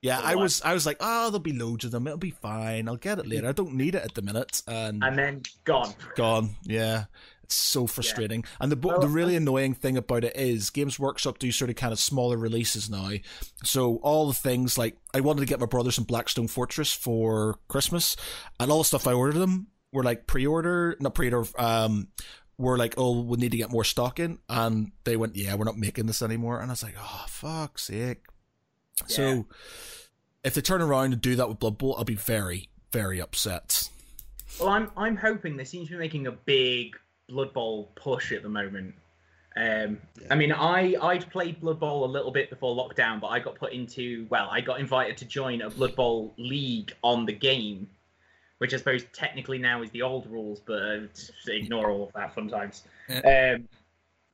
Yeah, I was I was like, oh, there'll be loads of them. It'll be fine. I'll get it later. I don't need it at the minute, and, And then gone. gone. Yeah, it's so frustrating. And the bo- Well, the really annoying thing about it is Games Workshop do sort of kind of smaller releases now. So all the things like I wanted to get my brother some Blackstone Fortress for Christmas, and all the stuff I ordered them were like pre-order, not pre-order. Um, were like, oh, we need to get more stock in, and they went, yeah, we're not making this anymore. And I was like, oh, fuck's sake. Yeah. So if they turn around and do that with Blood Bowl, I'll be very, very upset. Well, I'm I'm hoping they seem to be making a big Blood Bowl push at the moment. Um, I mean, I I'd played Blood Bowl a little bit before lockdown, but I got put into well, I got invited to join a Blood Bowl league on the game, which I suppose technically now is the old rules, but uh, ignore all of that fun times. Um,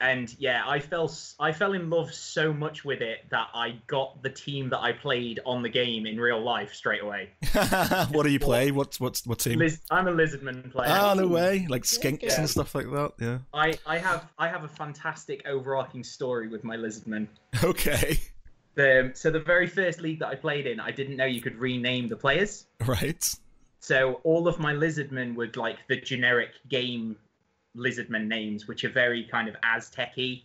and yeah, I fell s- I fell in love so much with it that I got the team that I played on the game in real life straight away. what do you play? What's what's what team? Liz, I'm a Lizardman player. Ah, no way! Like skinks Yeah. and stuff like that. Yeah. I, I have I have a fantastic overarching story with my lizardman. Okay. The, so the very first league that I played in, I didn't know you could rename the players. Right. So all of my lizardmen were like the generic game lizardmen names, which are very kind of Aztec-y.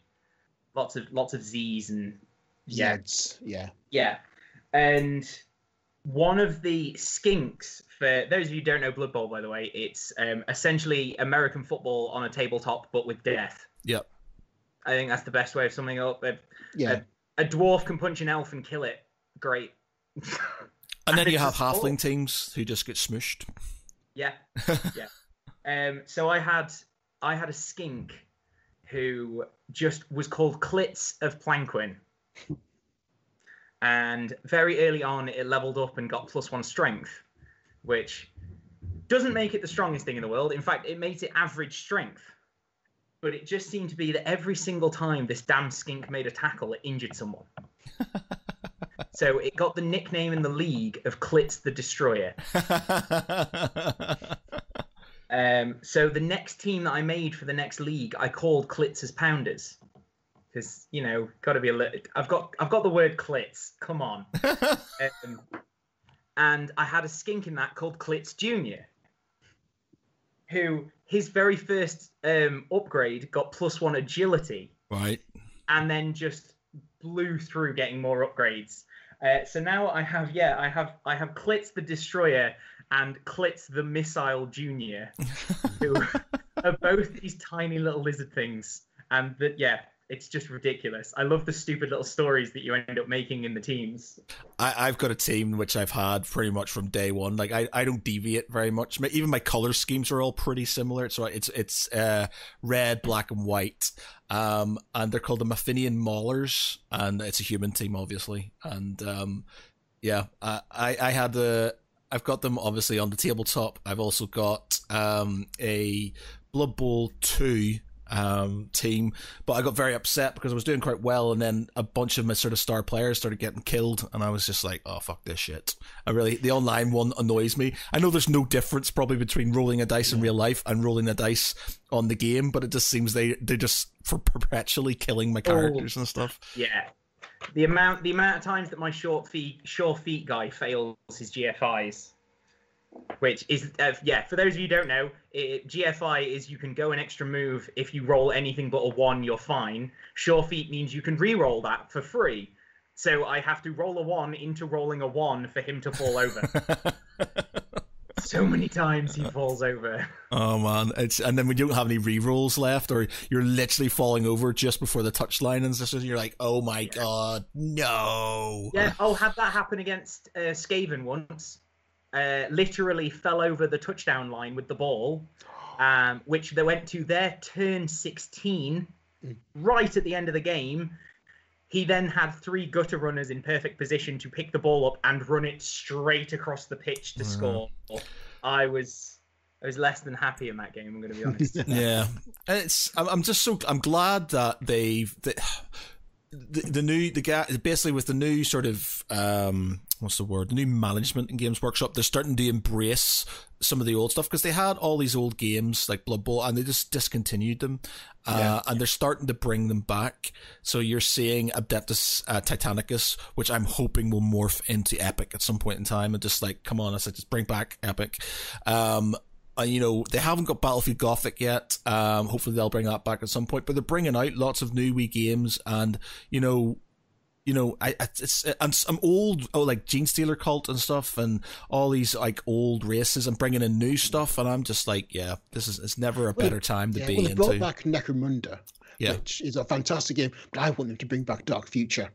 Lots of lots of Z's and yeah, Zeds. Yeah. yeah. And one of the skinks, for those of you who don't know Blood Bowl, by the way, it's um, essentially American football on a tabletop, but with death. Yep. I think that's the best way of summing up. A, Yeah. a dwarf can punch an elf and kill it. Great. And then you have a sport. halfling teams who just get smushed. yeah, yeah. Um, so I had I had a skink who just was called Klitz of Planquin. And very early on, it leveled up and got plus one strength, which doesn't make it the strongest thing in the world. In fact, it makes it average strength. But it just seemed to be that every single time this damn skink made a tackle, it injured someone. so it got the nickname in the league of Klitz the Destroyer. Um, so the next team that I made for the next league, I called Klitz's Pounders, because you know, got to be a little. I've got I've got the word Klitz. Come on. um, and I had a skink in that called Klitz Junior, who his very first um, upgrade got plus one agility, right. and then just blew through getting more upgrades. Uh, so now I have yeah I have I have Klitz the Destroyer and Klitz the Missile Junior, who are both these tiny little lizard things, and that yeah it's just ridiculous. I love the stupid little stories that you end up making in the teams. I, I've got a team which I've had pretty much from day one. Like I, I don't deviate very much. My- Even my color schemes are all pretty similar. So it's it's uh, red, black, and white. Um, and they're called the Maffinian Maulers, and it's a human team, obviously. And um, yeah, I I, I had the I've got them obviously on the tabletop. I've also got um, a Blood Bowl two um, team, but I got very upset because I was doing quite well, and then a bunch of my sort of star players started getting killed, and I was just like, "Oh fuck this shit!" I really the online one annoys me. I know there's no difference probably between rolling a dice in real life and rolling a dice on the game, but it just seems they they're just for perpetually killing my characters and stuff. Yeah. The amount the amount of times that my short feet sure feet guy fails his GFIs, which is uh, yeah. For those of you who don't know, it, GFI is you can go an extra move if you roll anything but a one, you're fine. Sure feet means you can re-roll that for free. So I have to roll a one into rolling a one for him to fall over. so many times he falls over. Oh man, it's and then when you don't have any re-rolls left, or you're literally falling over just before the touchline, and just you're like, "Oh my god, no!" Yeah, oh, had that happen against uh, Skaven once. Uh, literally fell over the touchdown line with the ball, um, which they went to their turn 16, right at the end of the game. He then had three gutter runners in perfect position to pick the ball up and run it straight across the pitch to Wow. score. I was, I was less than happy in that game. I'm going to be honest. yeah, it's. I'm, I'm just so. I'm glad that they've. They, the, the new the guy basically with the new sort of um what's the word the new management in Games Workshop they're starting to embrace some of the old stuff because they had all these old games like Blood Bowl and they just discontinued them uh, yeah. and they're starting to bring them back so you're seeing Adeptus uh, Titanicus which I'm hoping will morph into Epic at some point in time and just like come on I said just bring back Epic um uh, you know, they haven't got Battlefleet Gothic yet. Um, hopefully they'll bring that back at some point. But they're bringing out lots of new wee games, and you know, you know, I it's I'm, I'm old. Oh, like Genestealer Cult and stuff, and all these like old races, and bringing in new stuff, and I'm just like, yeah, this is it's never a well, better time to yeah, be well, they brought back Necromunda, yeah. which is a fantastic game, but I want them to bring back Dark Future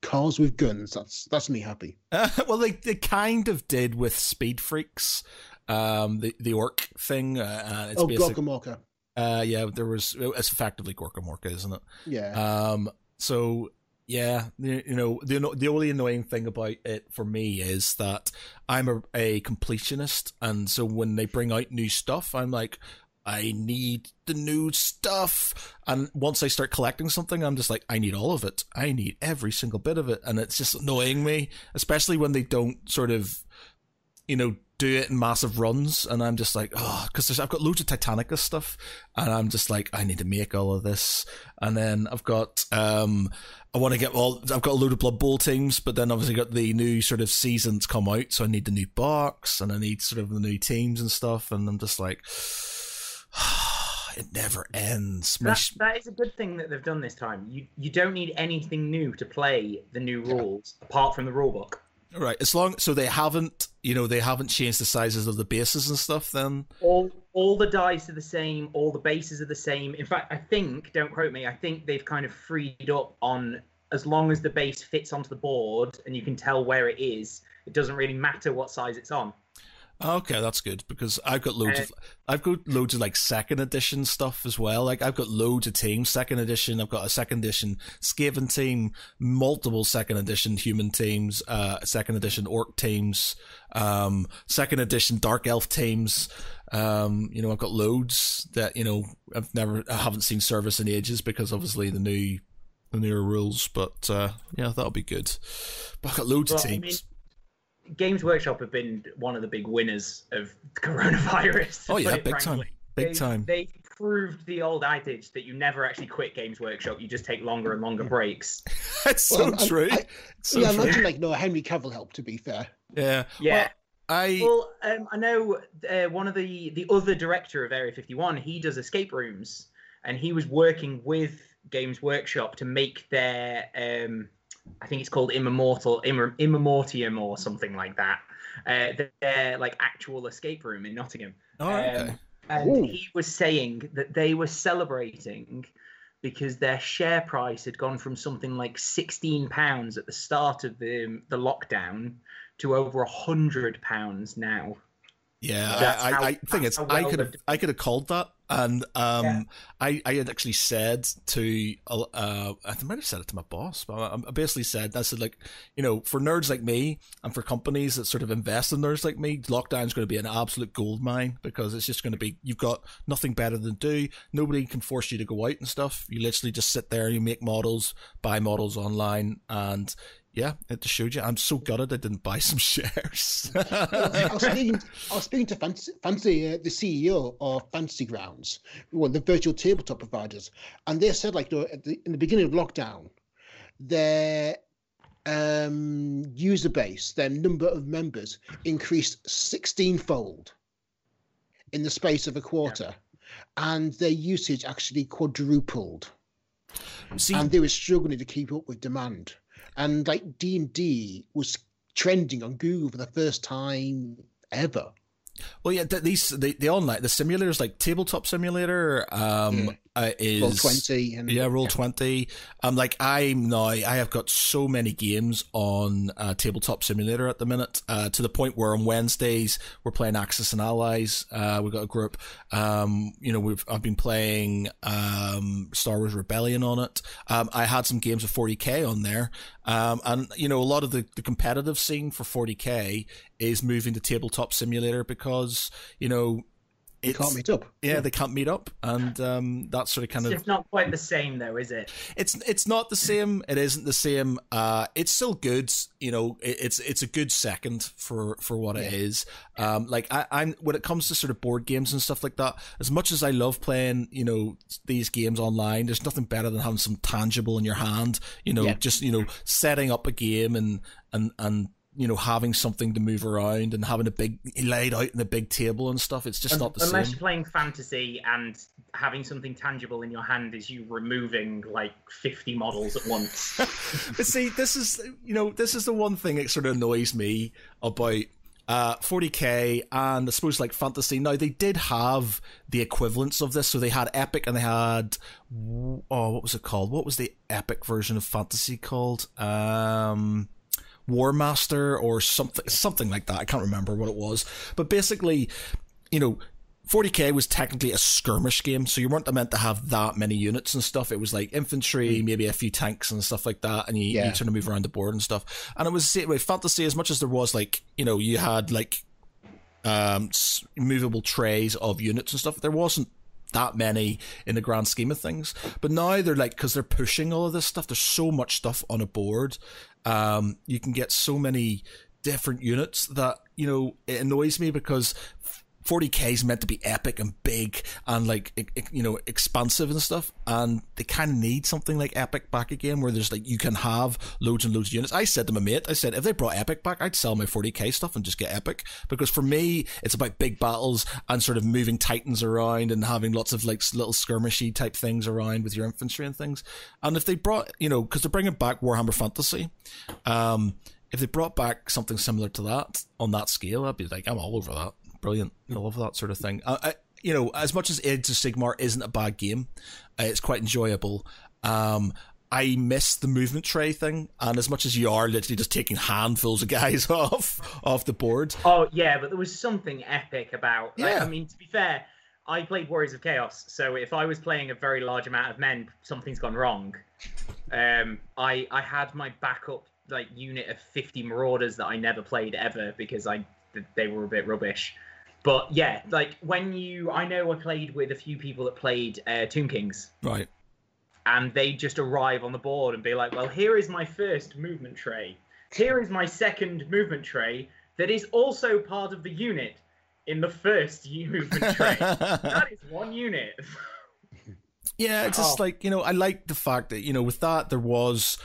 cars with guns. That's that's me happy. Uh, well, they they kind of did with Speed Freaks um, the the orc thing. Uh, it's oh, Gorkamorka. Uh, yeah, there was. It's effectively Gorkamorka, isn't it? Yeah. Um. So yeah, you, know the the only annoying thing about it for me is that I'm a, a completionist, and so when they bring out new stuff, I'm like, I need the new stuff. And once I start collecting something, I'm just like, I need all of it. I need every single bit of it. And it's just annoying me, especially when they don't sort of, you know, do it in massive runs, and I'm just like, oh, because I've got loads of Titanicus stuff, and I'm just like, I need to make all of this, and then I've got, um, I want to get all, I've got a load of Blood Bowl teams, but then obviously got the new sort of seasons come out, so I need the new box, and I need sort of the new teams and stuff, and I'm just like. it never ends. That, that is a good thing that they've done this time. You you don't need anything new to play the new rules apart from the rule book. Right. As long so they haven't, you know, they haven't changed the sizes of the bases and stuff. Then all all the dice are the same. All the bases are the same. In fact, I think, don't quote me. I think they've kind of freed up on as long as the base fits onto the board and you can tell where it is. It doesn't really matter what size it's on. Okay, that's good because I've got loads uh, of I've got loads of like second edition stuff as well. Like I've got loads of teams. Second edition, I've got a second edition Skaven team, multiple second edition human teams, uh, second edition orc teams, um, second edition dark elf teams. Um, you know, I've got loads that you know I've never I haven't seen service in ages because obviously the new the newer rules. But uh, yeah, that'll be good. But I've got loads well, of teams. I mean, Games Workshop have been one of the big winners of coronavirus. Oh yeah, big time, big they, time. They proved the old adage that you never actually quit Games Workshop; you just take longer and longer breaks. That's so well, true. I, so yeah, true. imagine like no Henry Cavill helped. To be fair, yeah, yeah. Well, I well, um, I know uh, one of the the other director of Area 51. He does escape rooms, and he was working with Games Workshop to make their um, I think it's called Immortal Immortium or something like that. Uh, their like actual escape room in Nottingham. Oh, okay. Um, and Ooh. he was saying that they were celebrating because their share price had gone from something like 16 pounds at the start of the the lockdown to over a hundred pounds now. Yeah, I, how, I, think it's well I could have I could have called that and um, yeah. I, I had actually said to, uh, I might have said it to my boss, but I basically said, I said, like, you know, for nerds like me and for companies that sort of invest in nerds like me, lockdown's going to be an absolute gold mine because it's just going to be, you've got nothing better than do. Nobody can force you to go out and stuff. You literally just sit there, you make models, buy models online, and yeah, it just showed you. I'm so gutted I didn't buy some shares. I, was speaking, I was speaking to Fancy, Fancy uh, the CEO of Fantasy Grounds, one of the virtual tabletop providers, and they said, like, the, in the beginning of lockdown, their um, user base, their number of members increased 16 fold in the space of a quarter, yeah. and their usage actually quadrupled. See, and they were struggling to keep up with demand and like D and D was trending on Google for the first time ever. Well, yeah, these the, the online the simulators like Tabletop Simulator um yeah. Uh, is Roll Twenty and yeah, Roll Twenty. Um, like I'm now I have got so many games on uh, Tabletop Simulator at the minute uh, to the point where on Wednesdays we're playing Axis and Allies. Uh, we've got a group. Um, you know, we've I've been playing um Star Wars Rebellion on it. Um, I had some games of 40k on there. Um, and you know, a lot of the, the competitive scene for 40k is moving to tabletop simulator because you know they can't meet up. Yeah, yeah, they can't meet up, and um, that's sort of kind it's of. It's not quite the same, though, is it? It's it's not the same. It isn't the same. Uh, it's still good. You know, it, it's it's a good second for for what yeah. it is. Um, like I, I'm when it comes to sort of board games and stuff like that. As much as I love playing, you know, these games online, there's nothing better than having some tangible in your hand. You know, yeah. just you know, setting up a game and and and you know, having something to move around and having a big laid out in a big table and stuff. It's just and, not the unless same. Unless you're playing fantasy and having something tangible in your hand is you removing like 50 models at once. but see, this is you know, this is the one thing that sort of annoys me about uh, 40k and I suppose like fantasy. Now they did have the equivalents of this, so they had epic and they had oh, what was it called? What was the epic version of fantasy called? Um, War Master or something, something like that. I can't remember what it was, but basically, you know, 40k was technically a skirmish game, so you weren't meant to have that many units and stuff. It was like infantry, mm. maybe a few tanks and stuff like that, and you, yeah. you sort of move around the board and stuff. And it was with fantasy as much as there was like you know you had like um movable trays of units and stuff. There wasn't that many in the grand scheme of things. But now they're like, because they're pushing all of this stuff, there's so much stuff on a board. Um, you can get so many different units that, you know, it annoys me because 40k is meant to be epic and big and like you know expansive and stuff and they kind of need something like epic back again where there's like you can have loads and loads of units. I said to my mate i said if they brought epic back i'd sell my 40k stuff and just get epic. Because for me it's about big battles and sort of moving titans around and having lots of like little skirmishy type things around with your infantry and things. And if they brought you know because they're bringing back warhammer fantasy um if they brought back something similar to that on that scale, I'd be like, I'm all over that brilliant. I love that sort of thing. I, I, you know, as much as Age of Sigmar isn't a bad game, uh, it's quite enjoyable. Um, I miss the movement tray thing, and as much as you are literally just taking handfuls of guys off off the board. Oh yeah, but there was something epic about. Like, yeah. I mean, to be fair, I played Warriors of Chaos, so if I was playing a very large amount of men, something's gone wrong. Um, I I had my backup like unit of fifty Marauders that I never played ever because I they were a bit rubbish. But yeah, like when you, I know I played with a few people that played uh, Tomb Kings, right? And they just arrive on the board and be like, "Well, here is my first movement tray. Here is my second movement tray that is also part of the unit in the first movement tray. that is one unit." yeah, it's just oh. like you know, I like the fact that you know, with that there was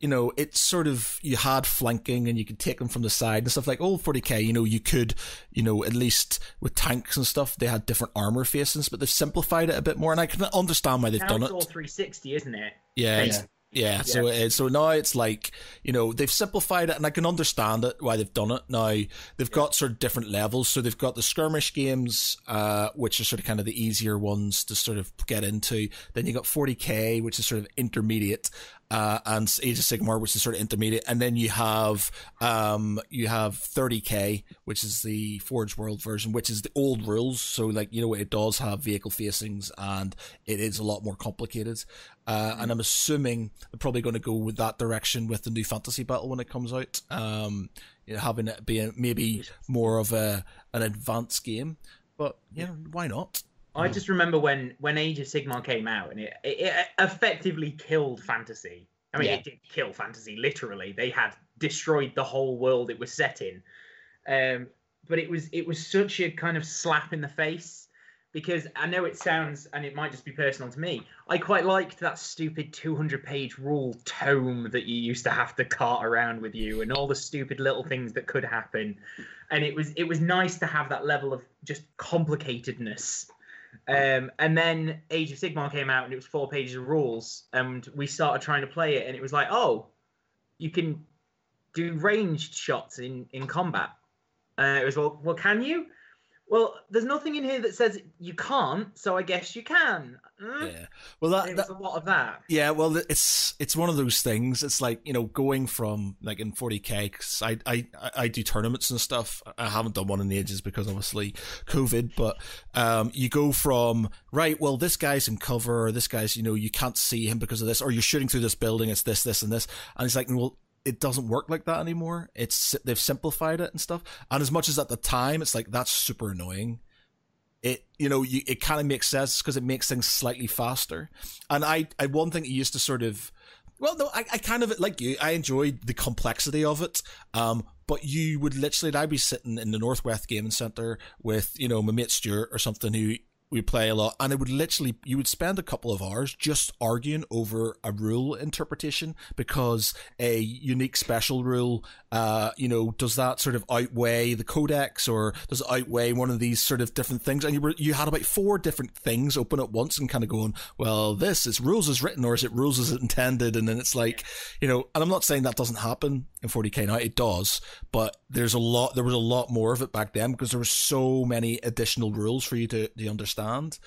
you know, it's sort of, you had flanking and you could take them from the side and stuff like old 40k, you know, you could, you know, at least with tanks and stuff, they had different armor facings, but they've simplified it a bit more and I can understand why they've now done it's it. all 360, isn't it? Yeah. yeah. Yeah, yeah, so is. So now it's like, you know, they've simplified it and I can understand it why they've done it. Now they've yeah. got sort of different levels. So they've got the skirmish games, uh, which are sort of kind of the easier ones to sort of get into. Then you got 40k, which is sort of intermediate uh, and Age of Sigmar, which is sort of intermediate, and then you have um, you have 30k, which is the Forge World version, which is the old rules. So like you know it does have vehicle facings, and it is a lot more complicated. Uh, and I'm assuming they're probably going to go with that direction with the new Fantasy Battle when it comes out. Um, you know, having it be maybe more of a an advanced game, but yeah, why not? I just remember when when Age of Sigmar came out, and it, it, it effectively killed fantasy. I mean, yeah. it did kill fantasy literally. They had destroyed the whole world it was set in. Um, but it was it was such a kind of slap in the face because I know it sounds and it might just be personal to me. I quite liked that stupid 200 page rule tome that you used to have to cart around with you and all the stupid little things that could happen. And it was it was nice to have that level of just complicatedness um, and then Age of Sigmar came out and it was four pages of rules, and we started trying to play it, and it was like, oh, you can do ranged shots in in combat. Uh, it was well, well, can you? Well, there's nothing in here that says you can't, so I guess you can. Yeah. Well, that, that, a lot of that. Yeah. Well, it's it's one of those things. It's like you know going from like in 40k because I, I I do tournaments and stuff. I haven't done one in ages because obviously COVID. But um, you go from right. Well, this guy's in cover. Or this guy's you know you can't see him because of this, or you're shooting through this building. It's this, this, and this. And it's like well it doesn't work like that anymore. It's they've simplified it and stuff. And as much as at the time, it's like that's super annoying. it you know you, it kind of makes sense because it makes things slightly faster. And I, I one thing I used to sort of well, no, I, I kind of like you. I enjoyed the complexity of it. Um, but you would literally, I'd be sitting in the Northwest Gaming Center with, you know, my mate Stuart or something who we play a lot, and it would literally you would spend a couple of hours just arguing over a rule interpretation because a unique special rule, uh, you know, does that sort of outweigh the codex or does it outweigh one of these sort of different things? And you were you had about four different things open at once and kind of going, well, this is rules as written or is it rules as intended? And then it's like, you know, and I'm not saying that doesn't happen in 40k now, it does, but there's a lot, there was a lot more of it back then because there were so many additional rules for you to, to understand understand.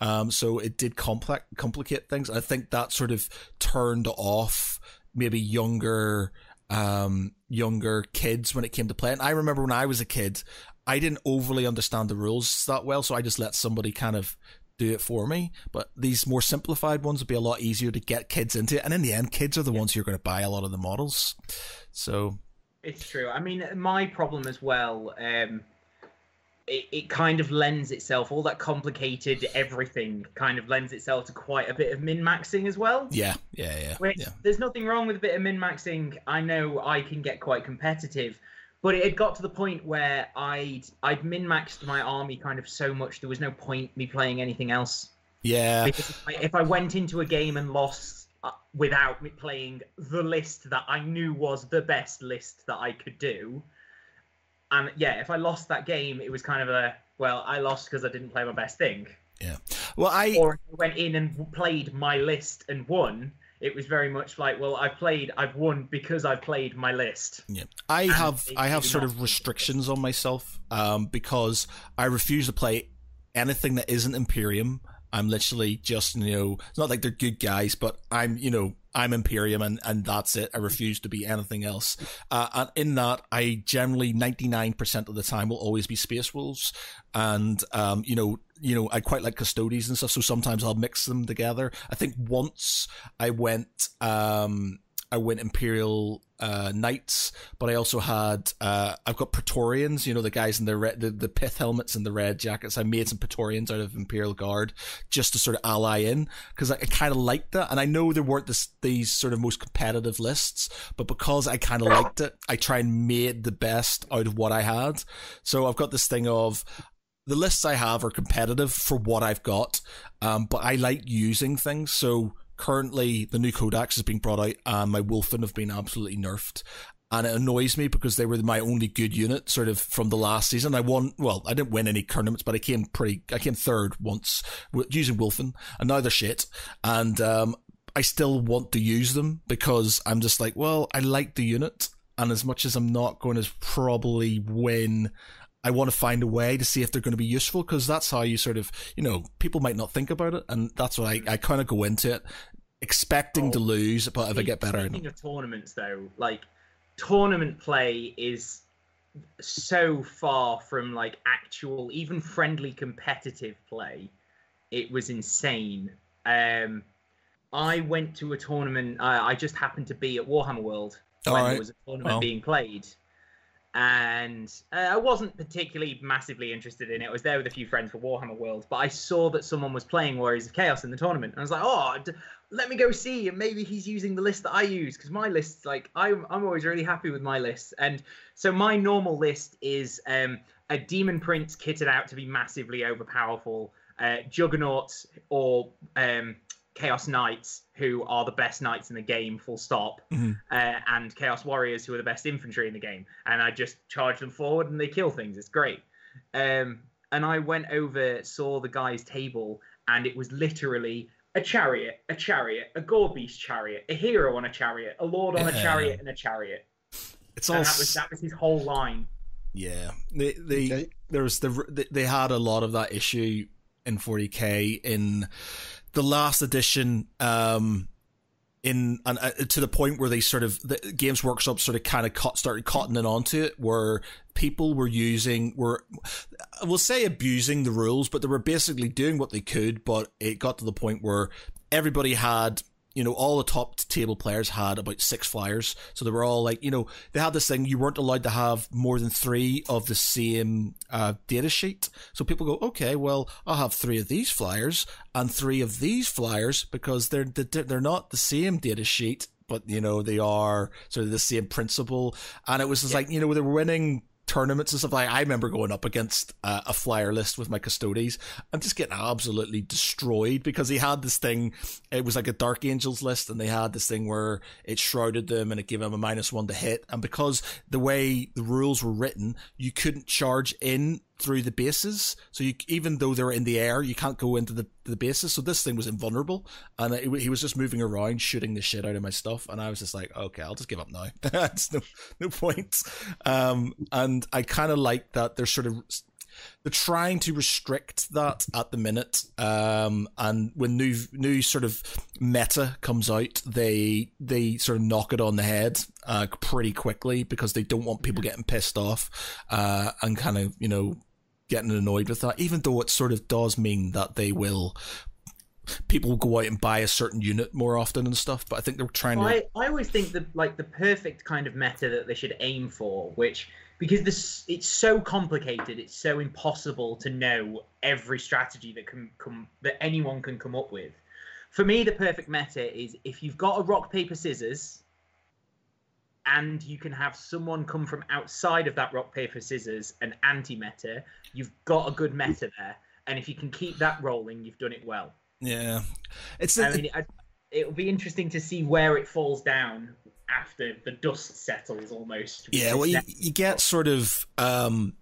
Um, so it did complex complicate things. I think that sort of turned off maybe younger um, younger kids when it came to playing. I remember when I was a kid, I didn't overly understand the rules that well, so I just let somebody kind of do it for me. But these more simplified ones would be a lot easier to get kids into. And in the end, kids are the ones who are going to buy a lot of the models. So it's true. I mean, my problem as well. Um, it, it kind of lends itself all that complicated everything kind of lends itself to quite a bit of min maxing as well. Yeah, yeah, yeah, Which, yeah. There's nothing wrong with a bit of min maxing. I know I can get quite competitive, but it had got to the point where I'd I'd min maxed my army kind of so much there was no point me playing anything else. Yeah. Because if I, if I went into a game and lost uh, without me playing the list that I knew was the best list that I could do, and yeah, if I lost that game, it was kind of a well, I lost because I didn't play my best thing. Yeah. Well, I or if I went in and played my list and won. It was very much like, well, I played, I've won because I've played my list. Yeah, I and have, I have sort of restrictions on myself, um, because I refuse to play anything that isn't Imperium. I'm literally just, you know, it's not like they're good guys, but I'm, you know, I'm Imperium and, and that's it. I refuse to be anything else. Uh, and in that, I generally 99% of the time will always be Space Wolves. And, um, you know, you know, I quite like Custodes and stuff. So sometimes I'll mix them together. I think once I went, um, I went Imperial uh, Knights, but I also had uh, I've got Praetorians. You know the guys in the the, the pith helmets and the red jackets. I made some Praetorians out of Imperial Guard just to sort of ally in because I, I kind of liked that. And I know there weren't this, these sort of most competitive lists, but because I kind of liked it, I try and made the best out of what I had. So I've got this thing of the lists I have are competitive for what I've got, um, but I like using things. So currently the new Codex is being brought out and my Wulfen have been absolutely nerfed. And it annoys me because they were my only good unit sort of from the last season. I won, well, I didn't win any tournaments, but I came pretty, I came third once using Wulfen and now they're shit. And, um, I still want to use them because I'm just like, well, I like the unit. And as much as I'm not going to probably win, I want to find a way to see if they're going to be useful because that's how you sort of, you know, people might not think about it. And that's what I, I kind of go into it expecting oh, to lose, but if I get better. Speaking of tournaments, though, like tournament play is so far from like actual, even friendly competitive play. It was insane. Um, I went to a tournament. Uh, I just happened to be at Warhammer World when right. there was a tournament being played, and uh, I wasn't particularly massively interested in it. I was there with a few friends for Warhammer World, but I saw that someone was playing Warriors of Chaos in the tournament, and I was like, "Oh, d- let me go see." And maybe he's using the list that I use because my list, like, I'm I'm always really happy with my list. And so my normal list is um, a Demon Prince kitted out to be massively overpowerful, uh, Juggernauts or um, Chaos Knights, who are the best knights in the game, full stop, mm-hmm. uh, and Chaos Warriors, who are the best infantry in the game. And I just charge them forward and they kill things. It's great. Um, and I went over, saw the guy's table, and it was literally a chariot, a chariot, a gore beast chariot, a hero on a chariot, a lord on yeah. a chariot, and a chariot. It's all. that was that was his whole line. Yeah, they they okay. there was the they had a lot of that issue in 40k in the last edition um, in and uh, to the point where they sort of the games workshop sort of kind of cut, started cottoning onto it where people were using were I will say abusing the rules but they were basically doing what they could but it got to the point where everybody had you know, all the top table players had about six flyers. So they were all like, you know, they had this thing, you weren't allowed to have more than three of the same uh, data sheet. So people go, okay, well, I'll have three of these flyers and three of these flyers because they're, they're not the same data sheet. But you know they are sort of the same principle, and it was just yeah. like you know they were winning tournaments and stuff. Like I remember going up against uh, a flyer list with my Custodes. And just getting absolutely destroyed because he had this thing it was like a dark angels list and they had this thing where it shrouded them and it gave them a minus one to hit. And because the way the rules were written you couldn't charge in through the bases. So you, even though they're in the air, you can't go into the, the bases. So this thing was invulnerable, and it, he was just moving around, shooting the shit out of my stuff. And I was just like, okay, I'll just give up now. That's no no point. Um, and I kind of like that they're sort of they're trying to restrict that at the minute. Um, and when new new sort of meta comes out, they they sort of knock it on the head uh, pretty quickly because they don't want people getting pissed off uh, and kind of you know getting annoyed with that. Even though it sort of does mean that they will people will go out and buy a certain unit more often and stuff. But I think they're trying well, to. I, I always think that like the perfect kind of meta that they should aim for, which because this it's so complicated it's so impossible to know every strategy that can come that anyone can come up with for me the perfect meta is if you've got a rock paper scissors and you can have someone come from outside of that rock paper scissors an anti meta you've got a good meta there and if you can keep that rolling you've done it well yeah it's I mean, it'll be interesting to see where it falls down after the dust settles almost. Yeah, well, you, you get sort of. Um,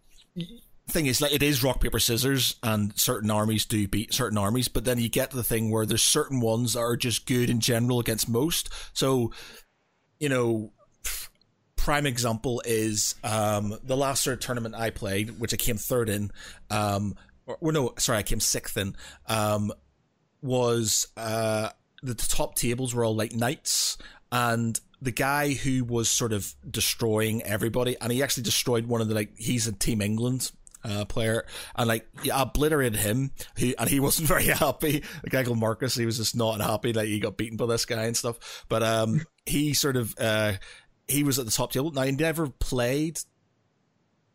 thing is like it is rock paper scissors and certain armies do beat certain armies but then you get to the thing where there's certain ones that are just good in general against most so you know prime example is um, the last sort of tournament i played which i came third in um, or, or no sorry i came sixth in um, was uh, the top tables were all like knights and the guy who was sort of destroying everybody, and he actually destroyed one of the like he's a Team England uh, player, and like yeah, obliterated him. He and he wasn't very happy. A guy called Marcus, he was just not happy that like, he got beaten by this guy and stuff. But um, he sort of uh, he was at the top table. Now he never played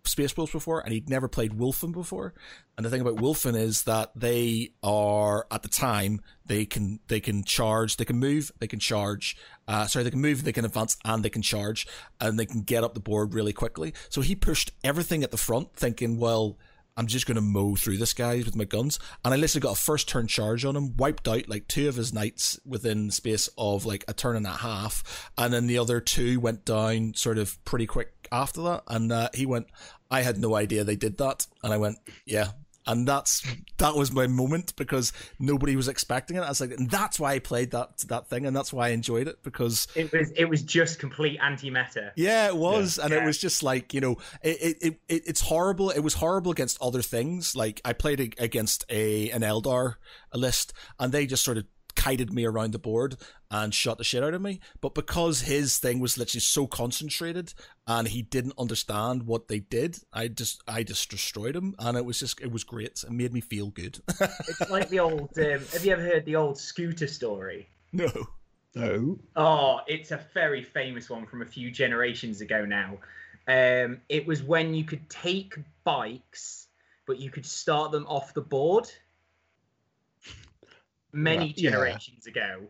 Space Wolves before, and he'd never played Wulfen before. And the thing about Wulfen is that they are at the time they can they can charge, they can move, they can charge. Uh, sorry, they can move, they can advance, and they can charge, and they can get up the board really quickly. So he pushed everything at the front, thinking, well. I'm just going to mow through this guy with my guns. And I literally got a first turn charge on him, wiped out like two of his knights within the space of like a turn and a half. And then the other two went down sort of pretty quick after that. And uh, he went, I had no idea they did that. And I went, yeah, and that's that was my moment because nobody was expecting it. I was like, and that's why I played that that thing, and that's why I enjoyed it because it was it was just complete anti-meta. Yeah, it was, yeah. and yeah. it was just like you know, it, it it it's horrible. It was horrible against other things. Like I played against a an Eldar list, and they just sort of kited me around the board and shot the shit out of me. But because his thing was literally so concentrated and he didn't understand what they did, I just I just destroyed him, and it was just it was great. It made me feel good. it's like the old. Um, have you ever heard the old scooter story? No. No. Oh, it's a very famous one from a few generations ago now. Um, it was when you could take bikes, but you could start them off the board many right. generations yeah. ago.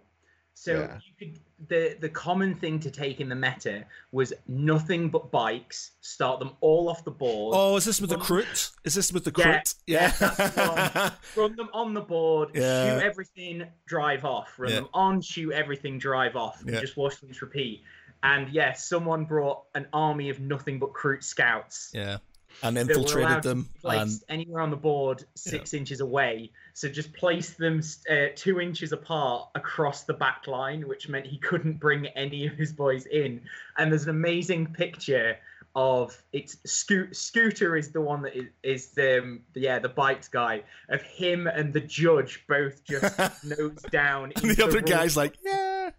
So yeah. you could the the common thing to take in the meta was nothing but bikes, start them all off the board. Oh, is this with run, the Kroot? Is this with the Kroot? Yeah. yeah run them on the board, yeah. shoot everything, drive off. Run them on, shoot everything, drive off. And just watch things repeat. And yes, someone brought an army of nothing but Kroot scouts. Yeah and infiltrated them and anywhere on the board six yeah. inches away. So just place them uh, two inches apart across the back line which meant he couldn't bring any of his boys in. And there's an amazing picture of it's Sco- scooter is the one that is, is the, um, yeah the bikes guy of him and the judge both just nose down and the other guy's like yeah.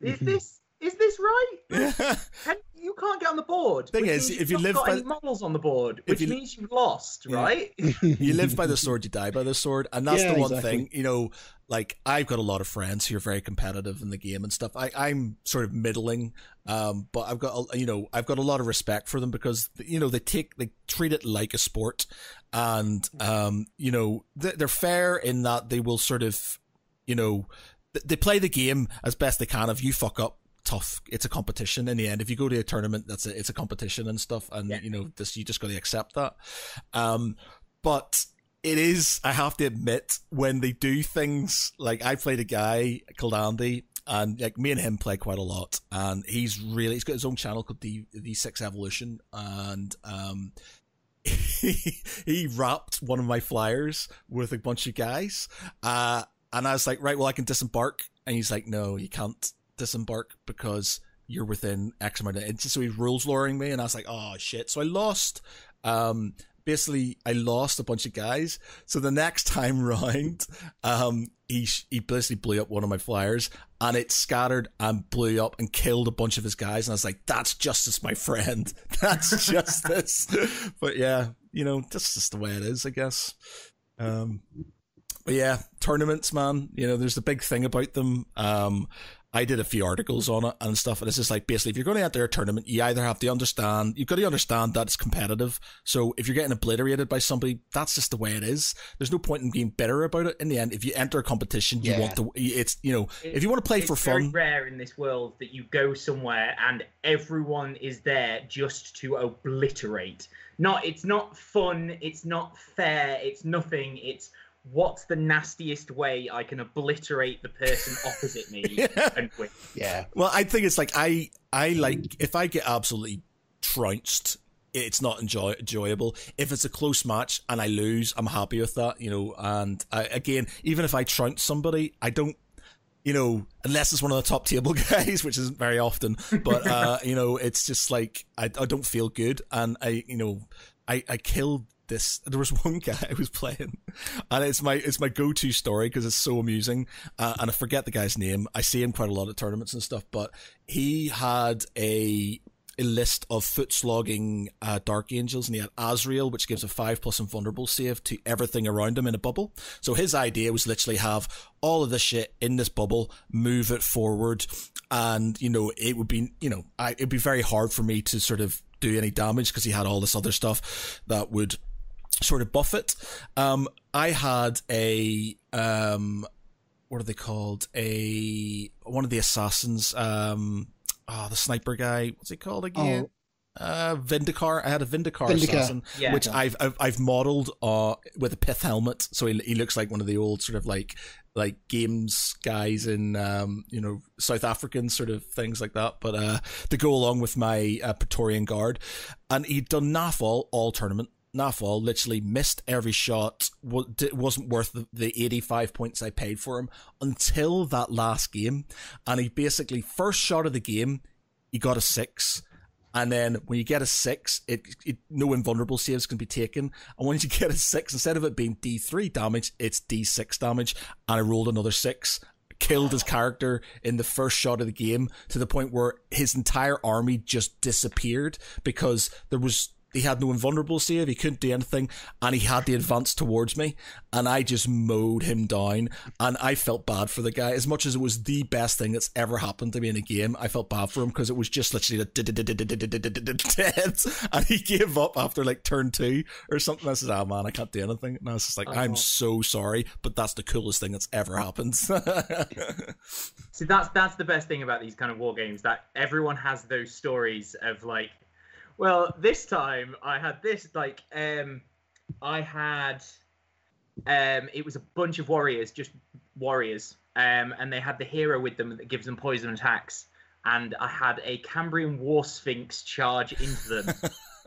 Is this Is this right? you can't get on the board. Thing is, if you live got by any models on the board, which you, means you've lost, yeah. right? you live by the sword, you die by the sword, and that's yeah, the one exactly. thing. You know, like I've got a lot of friends who are very competitive in the game and stuff. I, I'm sort of middling, um, but I've got a, you know I've got a lot of respect for them because you know they take they treat it like a sport, and um, you know they're fair in that they will sort of you know they play the game as best they can. If you fuck up, tough. It's a competition in the end. If you go to a tournament, that's a, it's a competition and stuff, and yeah. you know this you just got to accept that. Um, but it is, I have to admit, when they do things like I played a guy called Andy, and like me and him play quite a lot, and he's really he's got his own channel called the the Six Evolution, and um, he, he wrapped one of my flyers with a bunch of guys, uh, and I was like, right, well, I can disembark, and he's like, no, you can't disembark because you're within X amount of inches. So he's rules lowering me, and I was like, oh shit. So I lost. Um, basically I lost a bunch of guys. So the next time round, um, he he basically blew up one of my flyers, and it scattered and blew up and killed a bunch of his guys. And I was like, "That's justice, my friend. That's justice." but yeah, you know, that's just the way it is, I guess. Um, but yeah, tournaments, man. You know, there's a big thing about them. Um, I did a few articles on it and stuff, and it's just like basically if you're going to enter a tournament, you either have to understand you've got to understand that it's competitive. So if you're getting obliterated by somebody, that's just the way it is. There's no point in being bitter about it. In the end, if you enter a competition, you yeah. want to. It's you know it, if you want to play for fun. It's very rare in this world that you go somewhere and everyone is there just to obliterate. Not it's not fun. It's not fair. It's nothing. It's what's the nastiest way I can obliterate the person opposite me yeah. and win? Yeah. Well, I think it's like I I like if I get absolutely trounced, it's not enjoy- enjoyable. If it's a close match and I lose, I'm happy with that, you know. And I, again, even if I trounce somebody, I don't. You know, unless it's one of the top table guys, which isn't very often, but uh, you know, it's just like I, I don't feel good, and I, you know, I, I killed this there was one guy I was playing and it's my it's my go-to story because it's so amusing. Uh, and I forget the guy's name. I see him quite a lot at tournaments and stuff but he had a a list of foot slogging uh, dark angels and he had Azrael which gives a 5 plus invulnerable save to everything around him in a bubble. So his idea was literally have all of this shit in this bubble move it forward and you know it would be you know I, it'd be very hard for me to sort of do any damage because he had all this other stuff that would sort of buff it. Um, I had a um, what are they called? A one of the assassins. Um, oh, the sniper guy. What's he called again? Oh. Uh, Vindicare. I had a Vindicare, Vindicare. assassin, yeah. which I've, I've I've modeled uh with a pith helmet, so he he looks like one of the old sort of like like games guys in um you know South African sort of things like that. But uh to go along with my uh, Praetorian guard, and he'd done Nafal all tournament Nafal literally missed every shot. It wasn't worth the 85 points I paid for him until that last game. And he basically, first shot of the game, he got a six. And then when you get a six, it, it no invulnerable saves can be taken. And once you get a six, instead of it being D3 damage, it's D6 damage. And I rolled another six killed his character in the first shot of the game to the point where his entire army just disappeared because there was he had no invulnerable save, he couldn't do anything, and he had the advance towards me, and I just mowed him down, and I felt bad for the guy. As much as it was the best thing that's ever happened to me in a game, I felt bad for him because it was just literally dead, and he gave up after like turn two or something. I said, "Ah, oh, man, I can't do anything," and I was just like, "I'm so sorry, but that's the coolest thing that's ever happened." See, that's that's the best thing about these kind of war games that everyone has those stories of like well, this time I had this like um I had um it was a bunch of warriors, just warriors. Um and they had the hero with them that gives them poison attacks. And I had a Khemrian War Sphinx charge into them.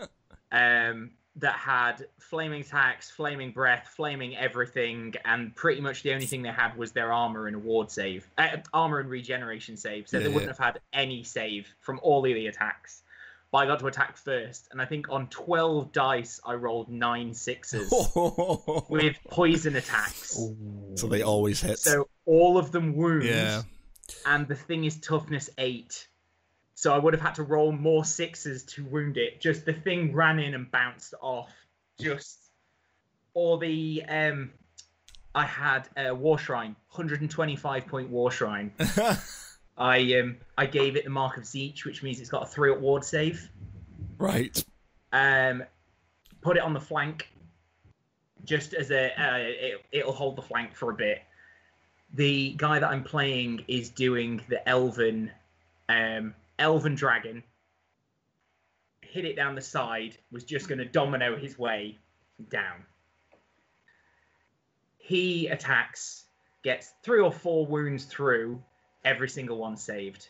um that had flaming attacks, flaming breath, flaming everything, and pretty much the only thing they had was their armor and a ward save, uh, armor and regeneration save. So yeah, they wouldn't yeah. have had any save from all of the attacks but I got to attack first. And I think on 12 dice, I rolled nine sixes with poison attacks. So they always hit. So all of them wound. Yeah. And the thing is toughness eight. So I would have had to roll more sixes to wound it. Just the thing ran in and bounced off. Just or the um I had a war shrine, 125 point war shrine. I um I gave it the mark of Tzeentch, which means it's got a three up ward save. Right. Um, put it on the flank, just as a uh, it, it'll hold the flank for a bit. The guy that I'm playing is doing the elven, um, elven dragon. Hit it down the side. Was just going to domino his way down. He attacks, gets three or four wounds through, every single one saved.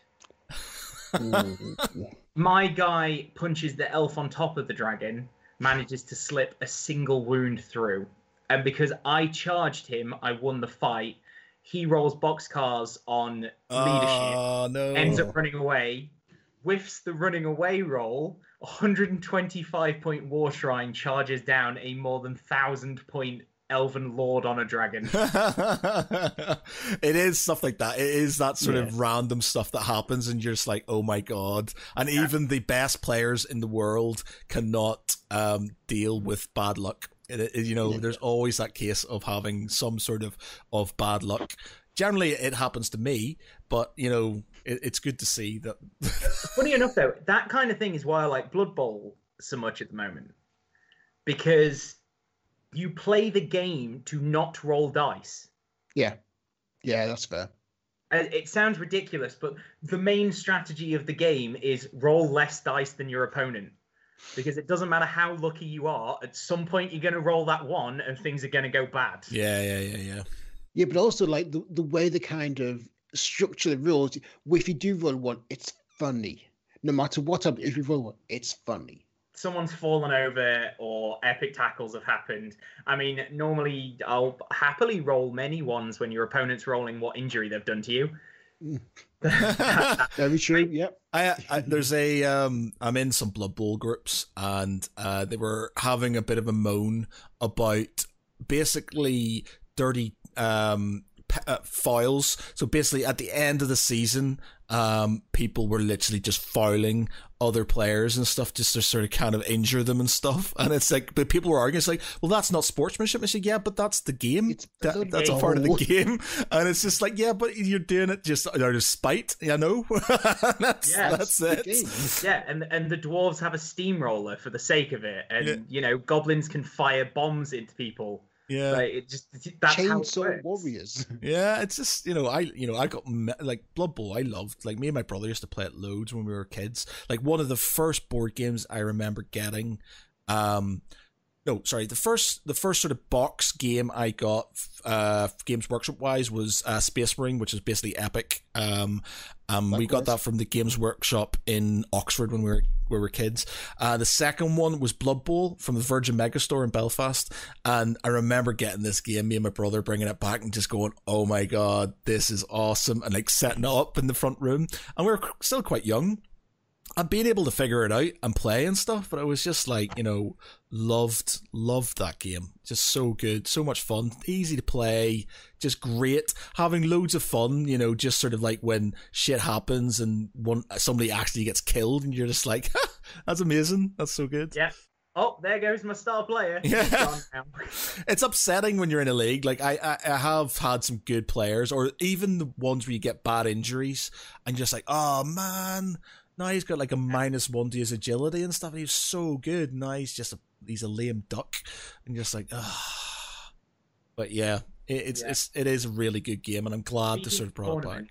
Mm-hmm. My guy punches the elf on top of the dragon, manages to slip a single wound through. And because I charged him, I won the fight. He rolls boxcars on leadership, Oh no. ends up running away, whiffs the running away roll. 125 point war shrine charges down a more than thousand point elven lord on a dragon. it is stuff like that. It is that sort Yeah. of random stuff that happens, and you're just like, "Oh my god!" And even the best players in the world cannot um, deal with bad luck. It, it- you know, Yeah. there's always that case of having some sort of of bad luck. Generally, it happens to me, but you know, it, it's good to see that. Funny enough, though, that kind of thing is why I like Blood Bowl so much at the moment. Because you play the game to not roll dice. Yeah, yeah, that's fair. Uh, It sounds ridiculous, but the main strategy of the game is roll less dice than your opponent. Because it doesn't matter how lucky you are, at some point you're going to roll that one and things are going to go bad. yeah, yeah, yeah, yeah. Yeah, but also like the the way the kind of structure the rules. If you do roll one, it's funny. No matter what, happens, if you roll one, it's funny. Someone's fallen over or epic tackles have happened. I mean, normally I'll happily roll many ones when your opponent's rolling what injury they've done to you. Mm. Very true. Yep. I, I there's a um I'm in some Blood Bowl groups and uh they were having a bit of a moan about basically dirty um p- uh, foils. So basically at the end of the season um people were literally just fouling other players and stuff just to sort of kind of injure them and stuff. And it's like but people were arguing it's like, well that's not sportsmanship. I said, yeah, but that's the game. That- that's a part of the oh. game. And it's just like, yeah, but you're doing it just out of spite, you know? that's Yeah, that's it. yeah, and and the dwarves have a steamroller for the sake of it, and Yeah. you know goblins can fire bombs into people. Yeah. Like it just that's how it Chainsaw. Warriors. Yeah, it's just you know I you know I got like Blood Bowl I loved like me and my brother used to play it loads when we were kids like one of the first board games I remember getting um no sorry the first the first sort of box game I got uh Games Workshop wise was uh, Space Marine which is basically epic um um we got that from the Games Workshop in Oxford when we were we were kids uh the second one was Blood Bowl from the Virgin Megastore in Belfast and I remember getting this game, me and my brother bringing it back and just going, oh my god, this is awesome. And like setting it up in the front room. And we were still quite young. And being able to figure it out and play and stuff, but I was just like, you know, loved, loved that game. Just so good, so much fun, easy to play, just great, having loads of fun, you know, just sort of like when shit happens and one somebody actually gets killed and you're just like, that's amazing, that's so good. Yeah. Oh, there goes my star player. Yeah. He's gone now. it's upsetting when you're in a league. Like I, I, I have had some good players, or even the ones where you get bad injuries, and you're just like, oh man, now he's got like a minus one to his agility and stuff. And he's so good. Now he's just a he's a lame duck, and just like, ah. But yeah, it, it's Yeah. it's it is a really good game, and I'm glad to sort of of brought back.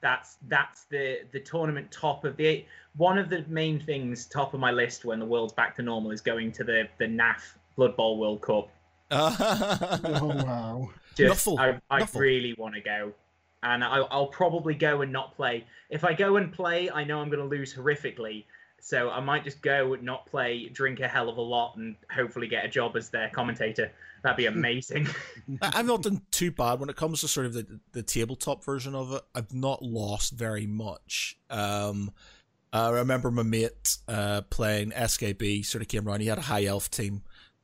That's that's the the tournament top of the one of the main things top of my list when the world's back to normal is going to the the NAF Blood Bowl World Cup. Oh wow. Just, Nuffle, I, I Nuffle. really want to go, and I, I'll probably go and not play. If I go and play, I know I'm going to lose horrifically. So I might just go and not play, drink a hell of a lot, and hopefully get a job as their commentator. That'd be amazing. I- I've not done too bad when it comes to sort of the the tabletop version of it. I've not lost very much. Um, I remember my mate uh, playing SKB sort of came around. He had a high elf team,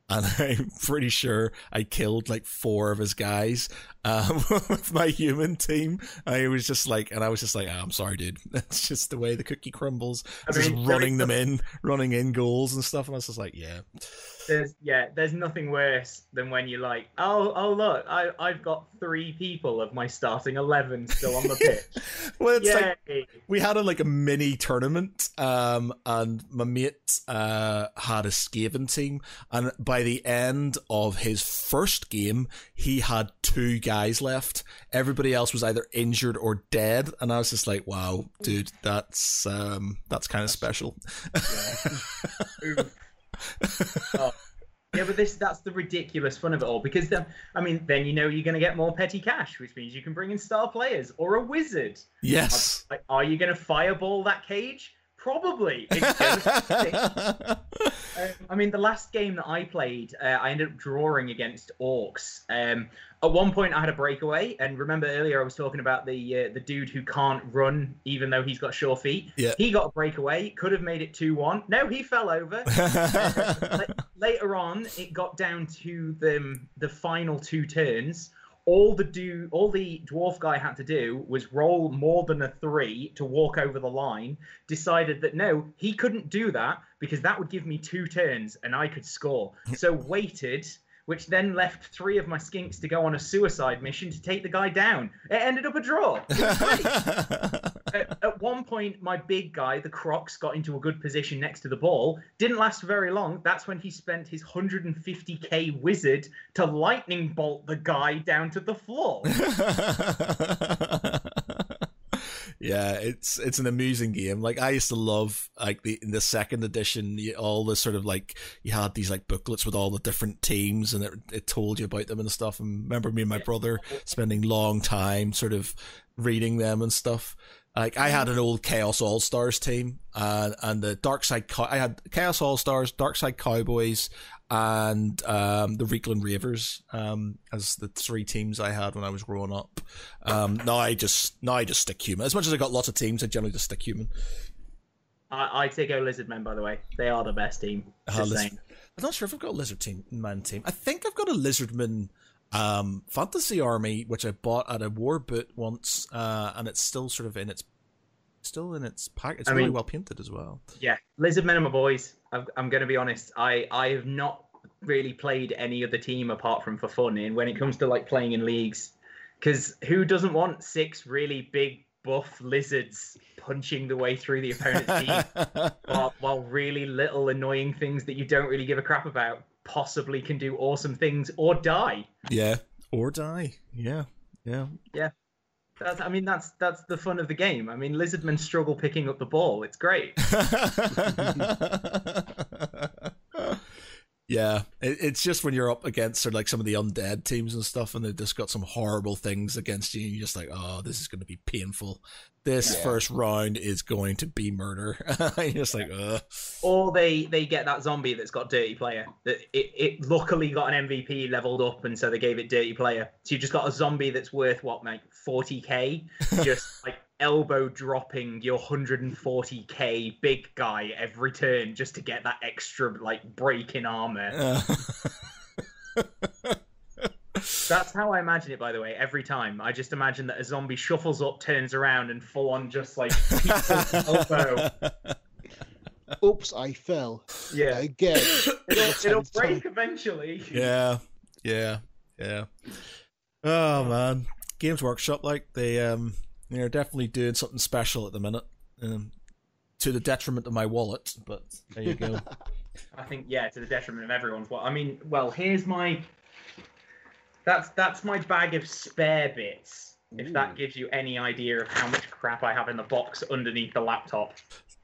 and I'm pretty sure I killed like four of his guys um, with my human team. I was just like, and I was just like, oh, I'm sorry, dude. That's just the way the cookie crumbles. I mean, just running them in, running in goals and stuff. And I was just like, yeah there's yeah, there's nothing worse than when you're like, oh oh look, I I've got three people of my starting eleven still on the pitch. well, it's Yay. like we had a like a mini tournament, um, and my mate uh had a Skaven team, and by the end of his first game, he had two guys left. Everybody else was either injured or dead, and I was just like, wow, dude, that's um that's kind of special. Yeah. oh. Yeah, but this that's the ridiculous fun of it all because then I mean then you know you're going to get more petty cash, which means you can bring in star players or a wizard. Yes. Are, are you going to fireball that cage? Probably. um, I mean, the last game that I played, uh, I ended up drawing against orcs. Um, at one point, I had a breakaway, and remember earlier I was talking about the uh, the dude who can't run even though he's got sure feet. Yeah. He got a breakaway, could have made it two one. No, he fell over. uh, later on, it got down to the the final two turns all the do all the dwarf guy had to do was roll more than a three to walk over the line decided that no he couldn't do that because that would give me two turns and i could score so waited which then left three of my skinks to go on a suicide mission to take the guy down. It ended up a draw. at, at, one point, my big guy, the Crocs, got into a good position next to the ball. Didn't last very long. That's when he spent his 150k wizard to lightning bolt the guy down to the floor. yeah, it's it's an amusing game. Like I used to love like the in the second edition, all the sort of like you had these like booklets with all the different teams, and it it told you about them and stuff. And remember me and my brother spending long time sort of reading them and stuff. Like I had an old Chaos All Stars team, uh, and the Dark Side. I had Chaos All Stars, Dark Side Cowboys, and um, the Reikland Reavers um, as the three teams I had when I was growing up. Um, now I just now I just stick human. As much as I got lots of teams, I generally just stick human. I, I take out Lizardmen by the way. They are the best team. Uh, I'm not sure if I've got a Lizard team man team. I think I've got a Lizardman um, fantasy army which I bought at a war boot once, uh, and it's still sort of in its still in its pack. It's I really mean, well painted as well. Yeah, Lizard Men are my boys. I'm, I'm going to be honest. I I have not really played any other team apart from for fun. And when it comes to like playing in leagues, because who doesn't want six really big buff lizards punching the way through the opponent's team, while, while really little annoying things that you don't really give a crap about possibly can do awesome things or die. Yeah, or die. Yeah, yeah, yeah. That's, I mean, that's that's the fun of the game. I mean, lizardmen struggle picking up the ball. It's great. yeah, it, it's just when you're up against sort of like some of the undead teams and stuff, and they've just got some horrible things against you. You're just like, oh, this is going to be painful this yeah. first round is going to be murder. You're just like, ugh. Or they they get that zombie that's got dirty player. That it, it luckily got an MVP leveled up, and so they gave it dirty player. So you just got a zombie that's worth what, like 40k, just like elbow dropping your 140k big guy every turn just to get that extra like break in armor. Uh. That's how I imagine it, by the way, every time. I just imagine that a zombie shuffles up, turns around, and full on just like elbow. Oops, I fell. Yeah. Again. it'll, it'll break eventually. Yeah. Yeah. Yeah. Oh man. Games Workshop, like they um they're definitely doing something special at the minute. Um, to the detriment of my wallet, but there you go. I think yeah, to the detriment of everyone's wallet. I mean, well, here's my that's that's my bag of spare bits. If that gives you any idea of how much crap I have in the box underneath the laptop.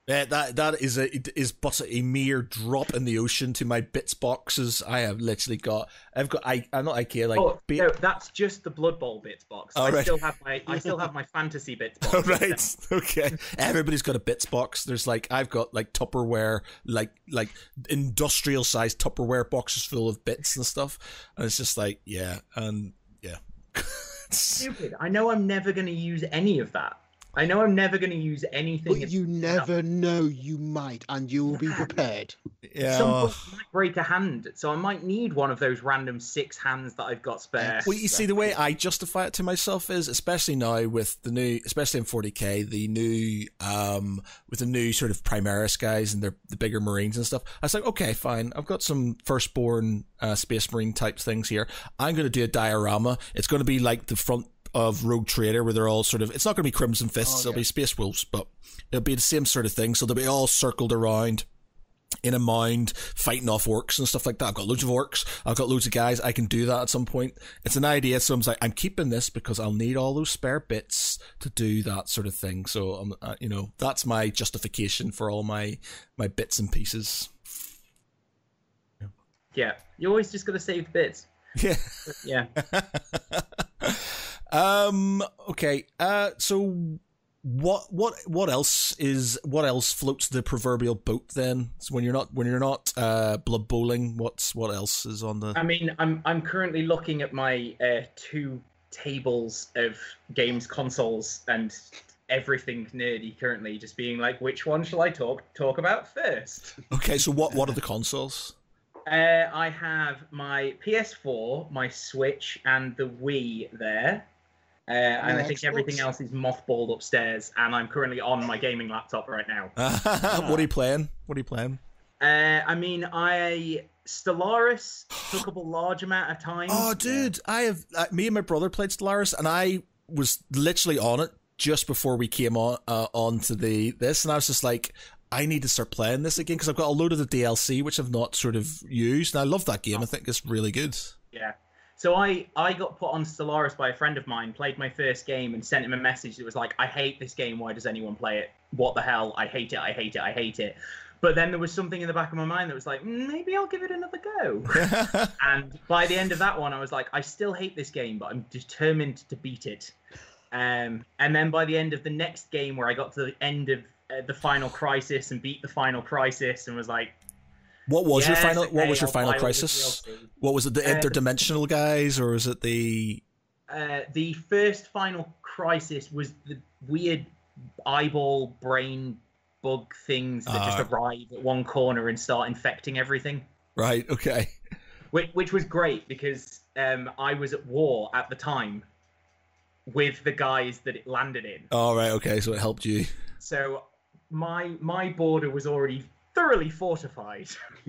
Yeah, that that is a is but a mere drop in the ocean to my bits boxes. I have literally got. I've got. I I'm not IKEA. Like, oh, no, that's just the Blood Bowl bits box. Oh, I right. still have my. I still have my fantasy bits box. Oh, right. Okay. Everybody's got a bits box. There's like I've got like Tupperware, like like industrial sized Tupperware boxes full of bits and stuff, and it's just like yeah, and yeah. Stupid. I know I'm never going to use any of that I know I'm never going to use anything. But you never know you might, and you will be prepared. Yeah. Some point I might break a hand, so I might need one of those random six hands that I've got spare. Well, you see, the way I justify it to myself is, especially now with the new, especially in 40k, the new, um, with the new sort of Primaris guys and their the bigger Marines and stuff. I was like, okay, fine. I've got some firstborn uh, Space Marine type things here. I'm going to do a diorama. It's going to be like the front of Rogue Trader, where they're all sort of. It's not going to be Crimson Fists. Oh, It'll be Space Wolves, but it'll be the same sort of thing. So they'll be all circled around in a mound, fighting off orcs and stuff like that. I've got loads of orcs. I've got loads of guys. I can do that at some point. It's an idea. So I'm like, I'm keeping this because I'll need all those spare bits to do that sort of thing. So I'm, uh, you know, that's my justification for all my my bits and pieces. Yeah, you're always just got to save bits. Yeah. Yeah. um. Okay. Uh. So. What what what else is what else floats the proverbial boat then? So when you're not when you're not uh blood bowling, what's what else is on the I mean, I'm I'm currently looking at my uh, two tables of games consoles and everything nerdy currently, just being like, which one shall I talk talk about first? Okay, so what what are the consoles? Uh, I have my PS4, my Switch, and the Wii there. Uh, and I think Xbox? everything else is mothballed upstairs, and I'm currently on my gaming laptop right now. what are you playing? What are you playing? Uh, I mean, I Stellaris took up a large amount of time. Oh, dude, I have uh, me and my brother played Stellaris, and I was literally on it just before we came on uh, onto the this, and I was just like, I need to start playing this again because I've got a load of the DLC which I've not sort of used, and I love that game. I think it's really good. Yeah. So I I got put on Stellaris by a friend of mine, played my first game, and sent him a message that was like, "I hate this game. Why does anyone play it? What the hell? I hate it. I hate it. I hate it." But then there was something in the back of my mind that was like, "Mm, maybe I'll give it another go. and by the end of that one, I was like, I still hate this game, but I'm determined to beat it. Um, and then by the end of the next game, where I got to the end of uh, the final crisis and beat the final crisis, and was like, what was your "Yes, final? what was your final buy all the crisis? What was it? The Uh, interdimensional guys, or is it the? Uh, the first final crisis was the weird eyeball brain bug things that just Ah. arrive at one corner and start infecting everything, Right. Okay. which, which was great because um, I was at war at the time with the guys that it landed in. All right. Okay. So it helped you. So my my border was already thoroughly fortified.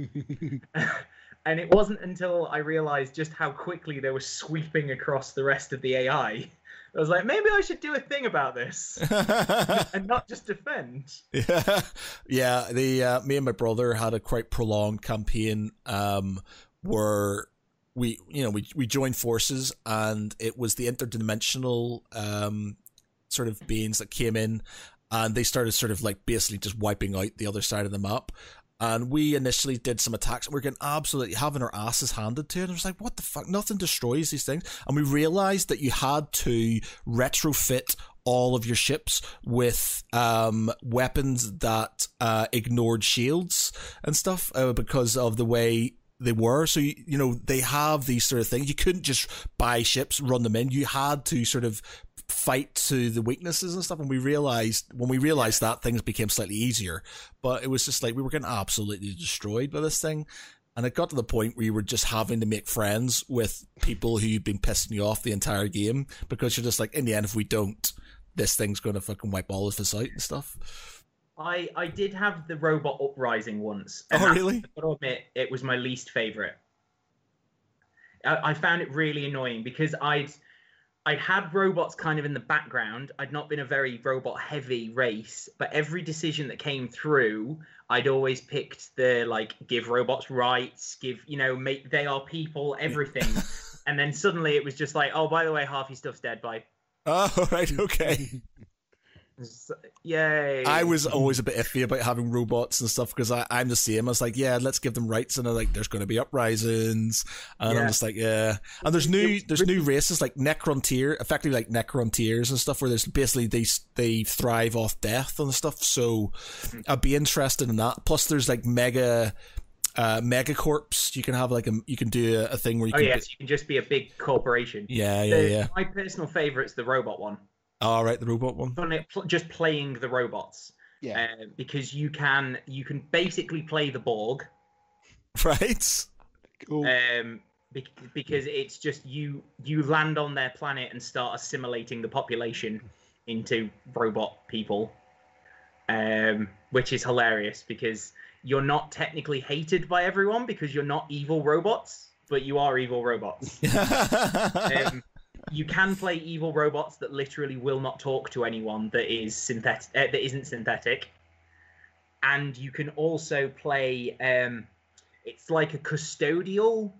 and it wasn't until I realized just how quickly they were sweeping across the rest of the AI. I was like, maybe I should do a thing about this and not just defend. Yeah, yeah. The uh, me and my brother had a quite prolonged campaign um, where we, you know, we we joined forces, and it was the interdimensional um, sort of beings that came in, and they started sort of like basically just wiping out the other side of the map. And we initially did some attacks, and we are getting absolutely having our asses handed to it. And I was like, "What the fuck? Nothing destroys these things." And we realized that you had to retrofit all of your ships with um, weapons that uh, ignored shields and stuff uh, because of the way they were. So you, you know they have these sort of things. You couldn't just buy ships, run them in. You had to sort of fight to the weaknesses and stuff. And we realized when we realized that things became slightly easier. But it was just like we were getting absolutely destroyed by this thing. And it got to the point where you were just having to make friends with people who you've been pissing you off the entire game because you're just like, in the end, if we don't, this thing's going to fucking wipe all of us out and stuff. I I did have the robot uprising once. Oh, really? I've got to admit, it was my least favorite. I, I found it really annoying because I'd I'd had robots kind of in the background. I'd not been a very robot heavy race, but every decision that came through, I'd always picked the like give robots rights, give you know make they are people, everything. and then suddenly it was just like, oh, by the way, half your stuff's dead. Bye. Oh, right, okay. Yay! I was always a bit iffy about having robots and stuff because I'm the same. I was like, yeah, let's give them rights, and I'm like, there's going to be uprisings, and I'm just like, yeah. And there's new there's new races like Necrontier, effectively like Necrontiers and stuff, where there's basically they they thrive off death and stuff. So I'd be interested in that. Plus, there's like mega. Uh, megacorps. You can have like a you can do a, a thing where you Oh can yes, you can just be a big corporation. yeah yeah The- yeah My personal favorite's the robot one. All right, the robot one. Just playing the robots. Yeah. Uh, because you can you can basically play the Borg. Right. Cool. um, because it's just you you land on their planet and start assimilating the population into robot people, um, which is hilarious because you're not technically hated by everyone because you're not evil robots, but you are evil robots. um, you can play evil robots that literally will not talk to anyone that is synthetic uh, that isn't synthetic and you can also play um it's like a custodial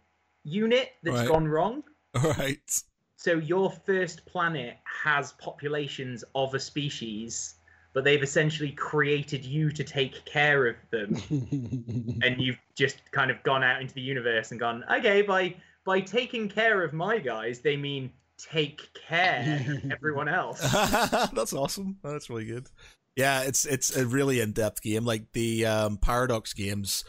unit that's Right. gone wrong All right. so your first planet has populations of a species but they've essentially created you to take care of them and you've just kind of gone out into the universe and gone okay by by taking care of my guys they mean take care everyone else That's awesome. That's really good. Yeah, it's it's a really in depth game. Like the um, Paradox games,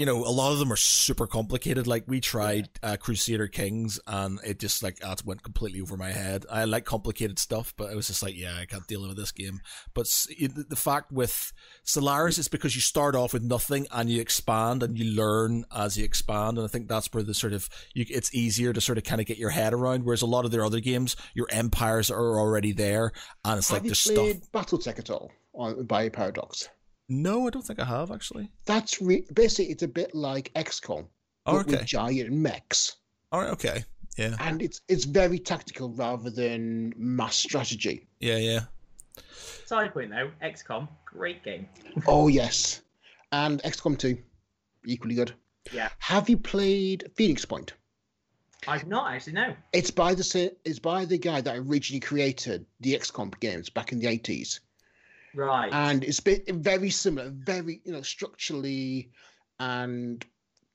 you know, a lot of them are super complicated. Like we tried uh, Crusader Kings, and it just like went completely over my head. I like complicated stuff, but I was just like, yeah, I can't deal with this game. But the the fact with Stellaris is because you start off with nothing and you expand and you learn as you expand, and I think that's where the sort of you, it's easier to sort of kind of get your head around. Whereas a lot of their other games, your empires are already there, and it's Have like you there's played stuff. BattleTech at all by Paradox? No, I don't think I have actually. That's re- basically it's a bit like XCOM, Oh, but with okay. giant mechs, All right. Okay. Yeah. and it's it's very tactical rather than mass strategy. Yeah. Yeah. side point though xcom great game Oh yes, and XCOM 2, equally good. Yeah. Have you played Phoenix Point? i've not actually no It's by the it's by the guy that originally created the XCOM games back in the 80s. Right and it's been very similar, very you know structurally and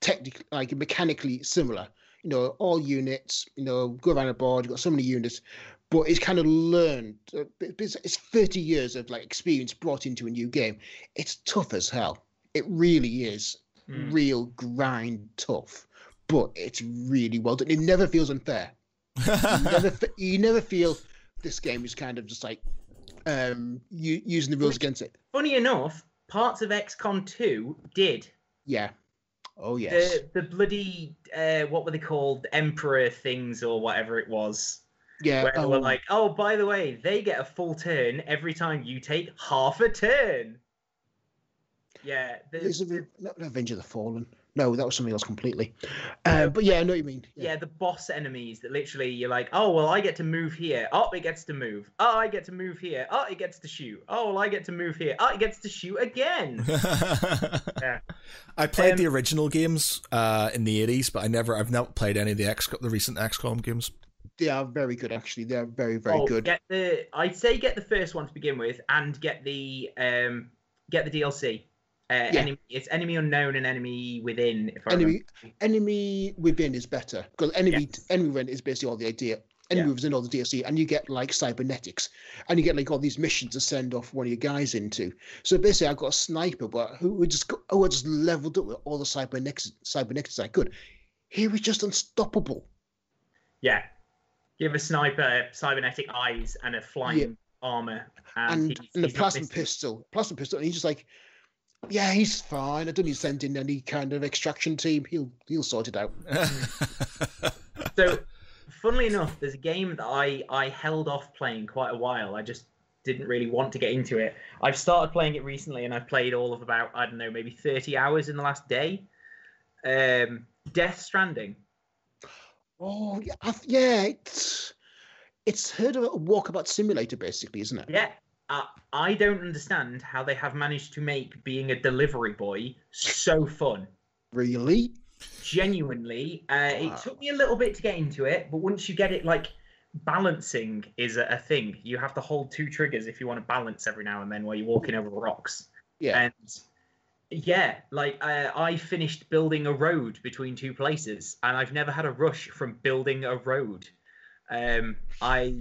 technically, like mechanically similar. You know, all units. You know, go around a board. You've got so many units, but it's kind of learned. uh, It's, it's thirty years of like experience brought into a new game. It's tough as hell. It really is Hmm. real grind tough, but it's really well done. It never feels unfair. You never, you never feel this game is kind of just like um you using the rules against it. funny enough parts of xcom 2 did Yeah. Oh yes. the the bloody uh, what were they called emperor things or whatever it was yeah. where they oh, were like oh by the way they get a full turn every time you take half a turn yeah the, Re- not Revenge of the Fallen? No, that was something else completely. Uh, but yeah, I know what you mean. yeah the boss enemies that literally you're like oh well i get to move here oh it gets to move oh i get to move here oh it gets to shoot oh well i get to move here oh it gets to shoot again Yeah. I played Um, the original games uh, in the eighties, but I never, I've not played any of the X, the recent XCOM games. They are very good actually. They're very, very oh, good. get the i'd say get the first one to begin with and get the um get the dlc uh, Yeah. enemy, it's enemy unknown and enemy within if I Enemy enemy within is better. Because enemy Yes. enemy within is basically all the idea. Enemy Yeah. within all the DLC, and you get like cybernetics, and you get like all these missions to send off one of your guys into. So basically, I've got a sniper, but who would just go, oh, I just leveled up with all the cybernetics cybernetics I could. He was just unstoppable. yeah give a sniper cybernetic eyes and a flying armor and, and, he's- and he's not plasma pistol, plasma pistol, and he's just like, yeah, he's fine. I don't need to send in any kind of extraction team. He'll he'll sort it out. so funnily enough there's a game that i i held off playing quite a while i just didn't really want to get into it i've started playing it recently and i've played all of about i don't know maybe 30 hours in the last day um death stranding Oh yeah, I, th- yeah. It's it's heard of a walkabout simulator, basically, isn't it? yeah uh, i don't understand how they have managed to make being a delivery boy so fun Really? genuinely uh, Wow. it took me a little bit to get into it but once you get it like balancing is a, a thing you have to hold two triggers if you want to balance every now and then while you're walking over rocks Yeah. and yeah like uh, i finished building a road between two places and i've never had a rush from building a road um i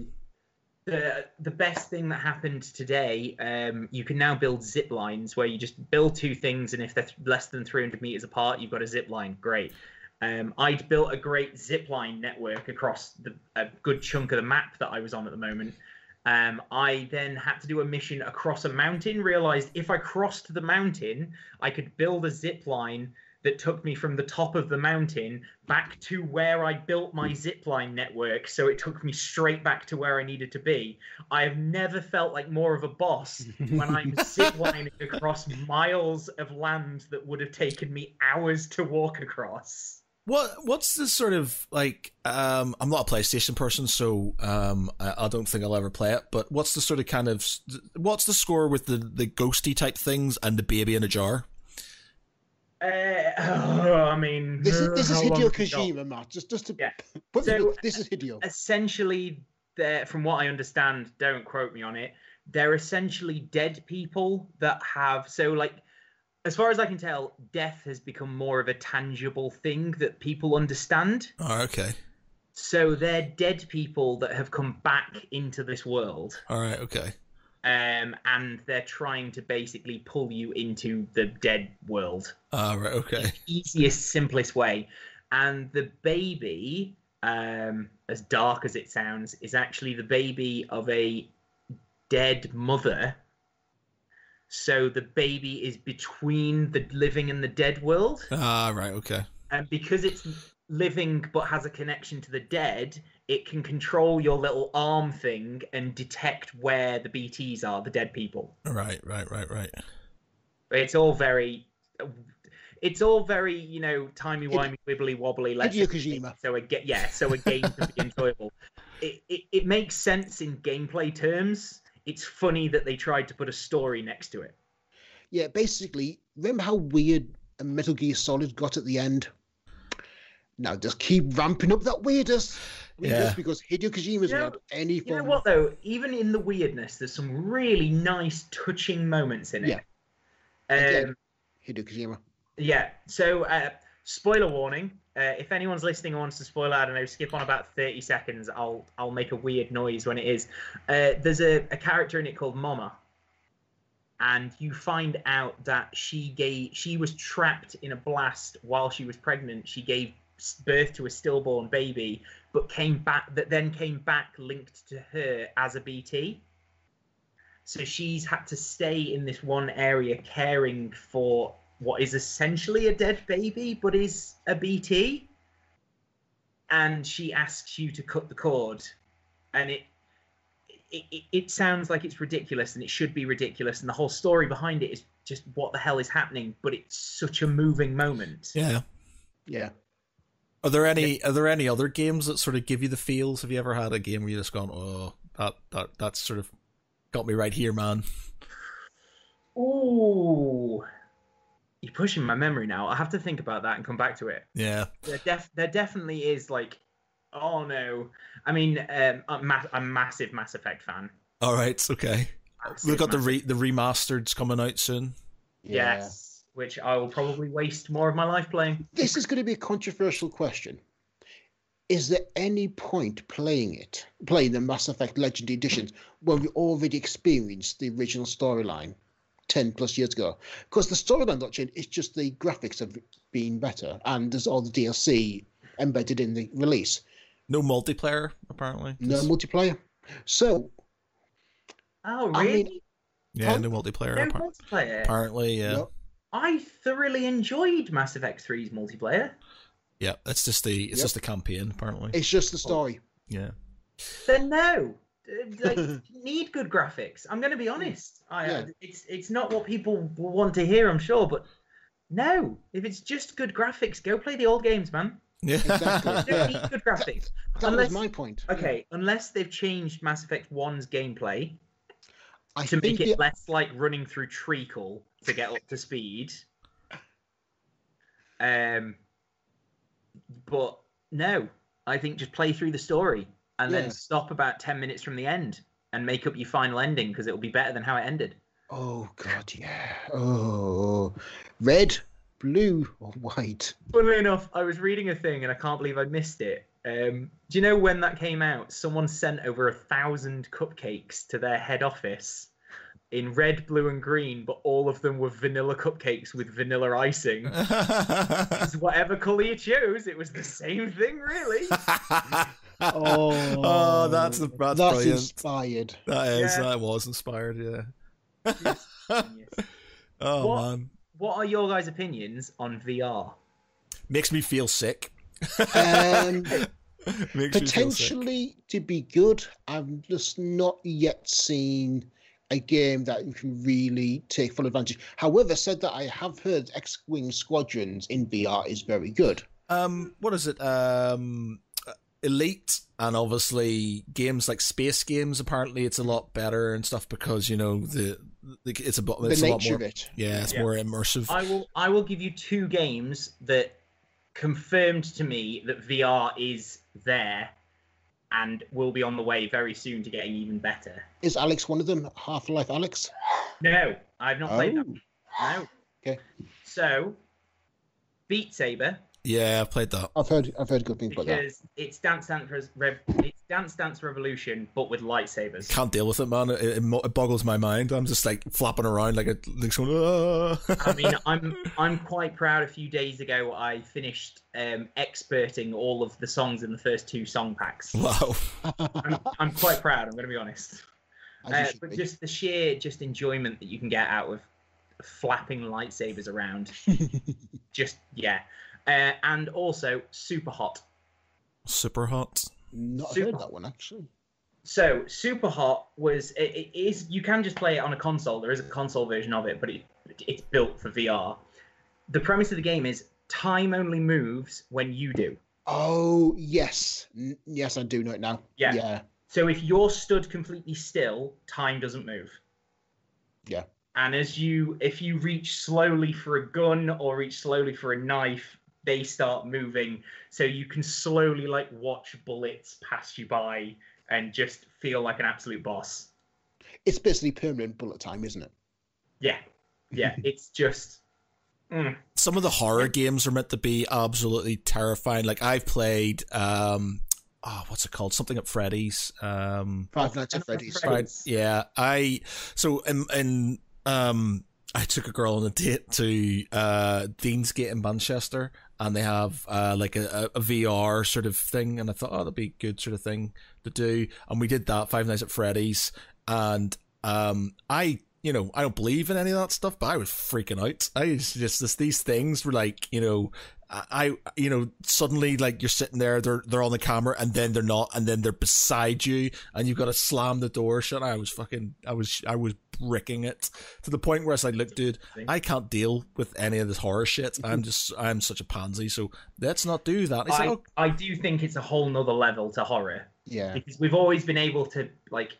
the the best thing that happened today um you can now build zip lines where you just build two things and if they're th- less than 300 meters apart you've got a zip line great um i'd built a great zip line network across the, a good chunk of the map that i was on at the moment Um, I then had to do a mission across a mountain. Realized if I crossed the mountain, I could build a zip line that took me from the top of the mountain back to where I built my zipline network. So it took me straight back to where I needed to be. I have never felt like more of a boss when I'm ziplining across miles of land that would have taken me hours to walk across. What what's the sort of like? Um, I'm not a PlayStation person, so um, I, I, don't think I'll ever play it. But what's the sort of kind of what's the score with the the ghosty type things and the baby in a jar? Uh, oh, I mean, this is this is Hideo Kojima, Matt. Just just to yeah. Put so, this is Hideo. Essentially, they're from what I understand. Don't quote me on it. They're essentially dead people that have so like. As far as I can tell, death has become more of a tangible thing that people understand. Oh, okay. So they're dead people that have come back into this world. All right, okay. Um, and they're trying to basically pull you into the dead world. Ah, right, okay. easiest, simplest way. And the baby, um, as dark as it sounds, is actually the baby of a dead mother. So the baby is between the living and the dead world. Ah, right, okay. And because it's living but has a connection to the dead, it can control your little arm thing and detect where the BTs are, the dead people. Right, right, right, right. It's all very, it's all very, you know, timey wimey, wibbly wobbly. Let's Kojima. So a get, yeah, so a game can be enjoyable. It, it it makes sense in gameplay terms. It's funny that they tried to put a story next to it. Yeah, basically, remember how weird Metal Gear Solid got at the end? Now just keep ramping up that weirdness yeah. because Hideo Kojima's you know, not any form. You know what though? Even in the weirdness, there's some really nice, touching moments in it. Yeah. Um, Hideo Kojima. Yeah. So, uh, spoiler warning. Uh, if anyone's listening and wants to spoil, I don't know, skip on about 30 seconds. I'll I'll make a weird noise when it is. Uh, there's a, a character in it called Mama, and you find out that she gave she was trapped in a blast while she was pregnant. She gave birth to a stillborn baby, but came back that then came back linked to her as a BT. So she's had to stay in this one area caring for what is essentially a dead baby, but is a BT. And she asks you to cut the cord, and it it, it, sounds like it's ridiculous and it should be ridiculous and the whole story behind it is just what the hell is happening but it's such a moving moment yeah yeah are there any Are there any other games that sort of give you the feels? Have you ever had a game where you just gone, "Oh, that that that's sort of got me right here, man"? Ooh, you're pushing my memory now. I have to think about that and come back to it. Yeah, there, def- there definitely is like, oh no. I mean, um, I'm, ma- a massive Mass Effect fan. All right, okay. Massive, We've got the re- the remastered coming out soon. Yes which I will probably waste more of my life playing. This is going to be a controversial question. Is there any point playing it, playing the Mass Effect Legendary Editions, when we already experienced the original storyline 10 plus years ago? Because the storyline not changed, it's just the graphics have been better, and there's all the DLC embedded in the release. No multiplayer, apparently. No multiplayer. So. Oh, really? I mean, yeah, no multiplayer. No multiplayer. Apparently, yeah. I thoroughly enjoyed Mass Effect 3's multiplayer. Yeah, that's just the it's yep. just the campaign apparently. It's just the story. Yeah. Then no. Uh, like, need good graphics. I'm going to be honest. I, yeah. it's it's not what people want to hear, I'm sure, but no. If it's just good graphics, go play the old games, man. Yeah, exactly. you don't need good graphics. That, that unless, was my point. Okay, yeah. unless they've changed Mass Effect 1's gameplay I to make it the... less like running through treacle to get up to speed. Um, but no, I think just play through the story and yeah. then stop about ten minutes from the end and make up your final ending because it'll be better than how it ended. Oh god, yeah. Oh, red, blue, or white. Funnily enough, I was reading a thing and I can't believe I missed it. Um, do you know when that came out? Someone sent over a thousand cupcakes to their head office in red, blue, and green, but all of them were vanilla cupcakes with vanilla icing. whatever color you chose, it was the same thing, really. Oh, Oh, that's- that's that's brilliant. inspired. That is Yeah. that was inspired. Yeah. Genius. Oh What? man, what are your guys' opinions on VR? makes me feel sick. Um, Makes me feel sick. potentially to be good. I've just not yet seen a game that you can really take full advantage. However, said that I have heard X-wing Squadrons in VR is very good. Um, what is it? Um, Elite, and obviously games like space games. Apparently, it's a lot better and stuff because you know the, the it's a, it's the a lot more. of it. Yeah, it's Yeah. more immersive. I will I will give you two games that confirmed to me that VR is there and will be on the way very soon to getting even better. Is Alyx one of them? Half-Life Alyx? No, I've not played that. Oh, No. Okay. So, Beat Saber yeah, I've played that. I've heard I've heard good things about that. because it's Dance Dance Res- Rev- it's Dance Dance Revolution but with lightsabers. Can't deal with it, man. It, it, it boggles my mind. I'm just like flapping around like a like someone. "Ah." I mean, I'm I'm quite proud. A few days ago, I finished um, experting all of the songs in the first two song packs. wow. I'm, I'm quite proud. I'm going to be honest. Uh, but be. just the sheer just enjoyment that you can get out of flapping lightsabers around. just yeah, uh, and also Superhot. Super hot. Not Super- heard that one actually. So Superhot was it, it is you can just play it on a console. There is a console version of it, but it it's built for VR. The premise of the game is time only moves when you do. Oh yes, N- yes, I do know it now. Yeah. yeah. So if you're stood completely still, time doesn't move. Yeah. And as you if you reach slowly for a gun or reach slowly for a knife, they start moving. So you can slowly like watch bullets pass you by and just feel like an absolute boss. It's basically permanent bullet time, isn't it? Yeah. Yeah. it's just mm. Some of the horror games are meant to be absolutely terrifying. Like I've played, um, oh, what's it called? Something at Freddy's. Um, Five Nights at Five Freddy's. Right. Yeah. I so and and um, I took a girl on a date to uh Deansgate in Manchester, and they have uh like a, a, VR sort of thing, and I thought, oh, that'd be a good sort of thing to do, and we did that Five Nights at Freddy's, and um, I. You know, I don't believe in any of that stuff, but I was freaking out. I was just this, these things were like, you know, I, you know, suddenly like you're sitting there, they're they're on the camera, and then they're not, and then they're beside you, and you've got to slam the door shut. I was fucking, I was, I was bricking it to the point where I was like, look, dude, I can't deal with any of this horror shit. I'm just, I'm such a pansy, so let's not do that. I, like, oh, I do think it's a whole nother level to horror. Yeah. Because we've always been able to like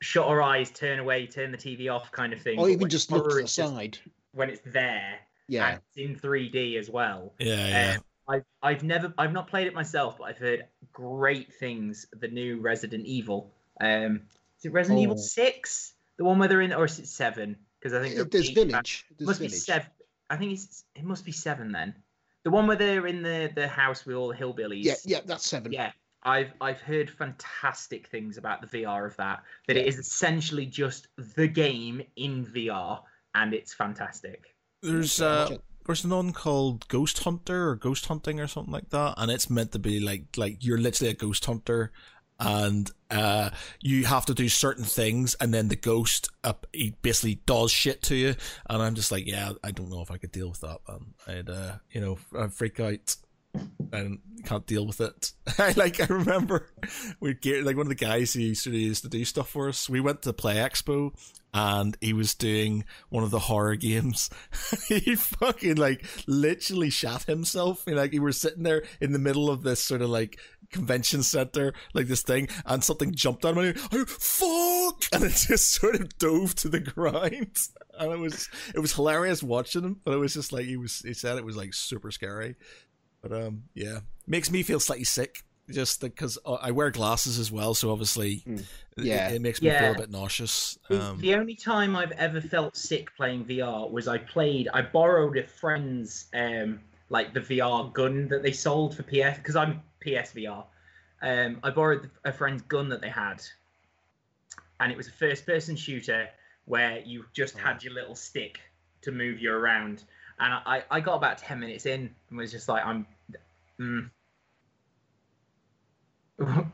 shut our eyes, turn away, turn the TV off kind of thing. Or even just look to horror the is just side. when it's there Yeah. and it's in 3D as well. yeah, yeah. Um, I've I've never I've not played it myself, but I've heard great things. The new Resident Evil. Um, is it Resident Evil Oh. Six? The one where they're in, or is it seven? Because I think they're There's Village. There's must be seven. I think it's it must be seven then. The one where they're in the the house with all the hillbillies. Yeah, yeah, that's seven. Yeah, I've I've heard fantastic things about the VR of that. That it Yeah. is essentially just the game in VR, and it's fantastic. There's uh, there's one called Ghost Hunter or Ghost Hunting or something like that, and it's meant to be like like you're literally a ghost hunter, and uh, you have to do certain things, and then the ghost uh, he basically does shit to you, and I'm just like, yeah, I don't know if I could deal with that, man. I'd uh, you know, I'd freak out. And can't deal with it. I like. I remember we get like one of the guys who sort of used to do stuff for us. We went to Play Expo, and he was doing one of the horror games. he fucking like literally shot himself. Know, like he was sitting there in the middle of this sort of like convention center, like this thing, and something jumped on him. And he, fuck! And it just sort of dove to the ground. And it was it was hilarious watching him, but it was just like he was. He said it was like super scary. But um, yeah, makes me feel slightly sick. Just because I wear glasses as well, so obviously, Mm. Yeah. it, makes me feel a bit nauseous. The- Um, the only time I've ever felt sick playing VR was I played. I borrowed a friend's um like the VR gun that they sold for PS because I'm PSVR. Um, I borrowed a friend's gun that they had, and it was a first-person shooter where you just Oh. had your little stick to move you around. And I, I got about ten minutes in and was just like, I'm, mm,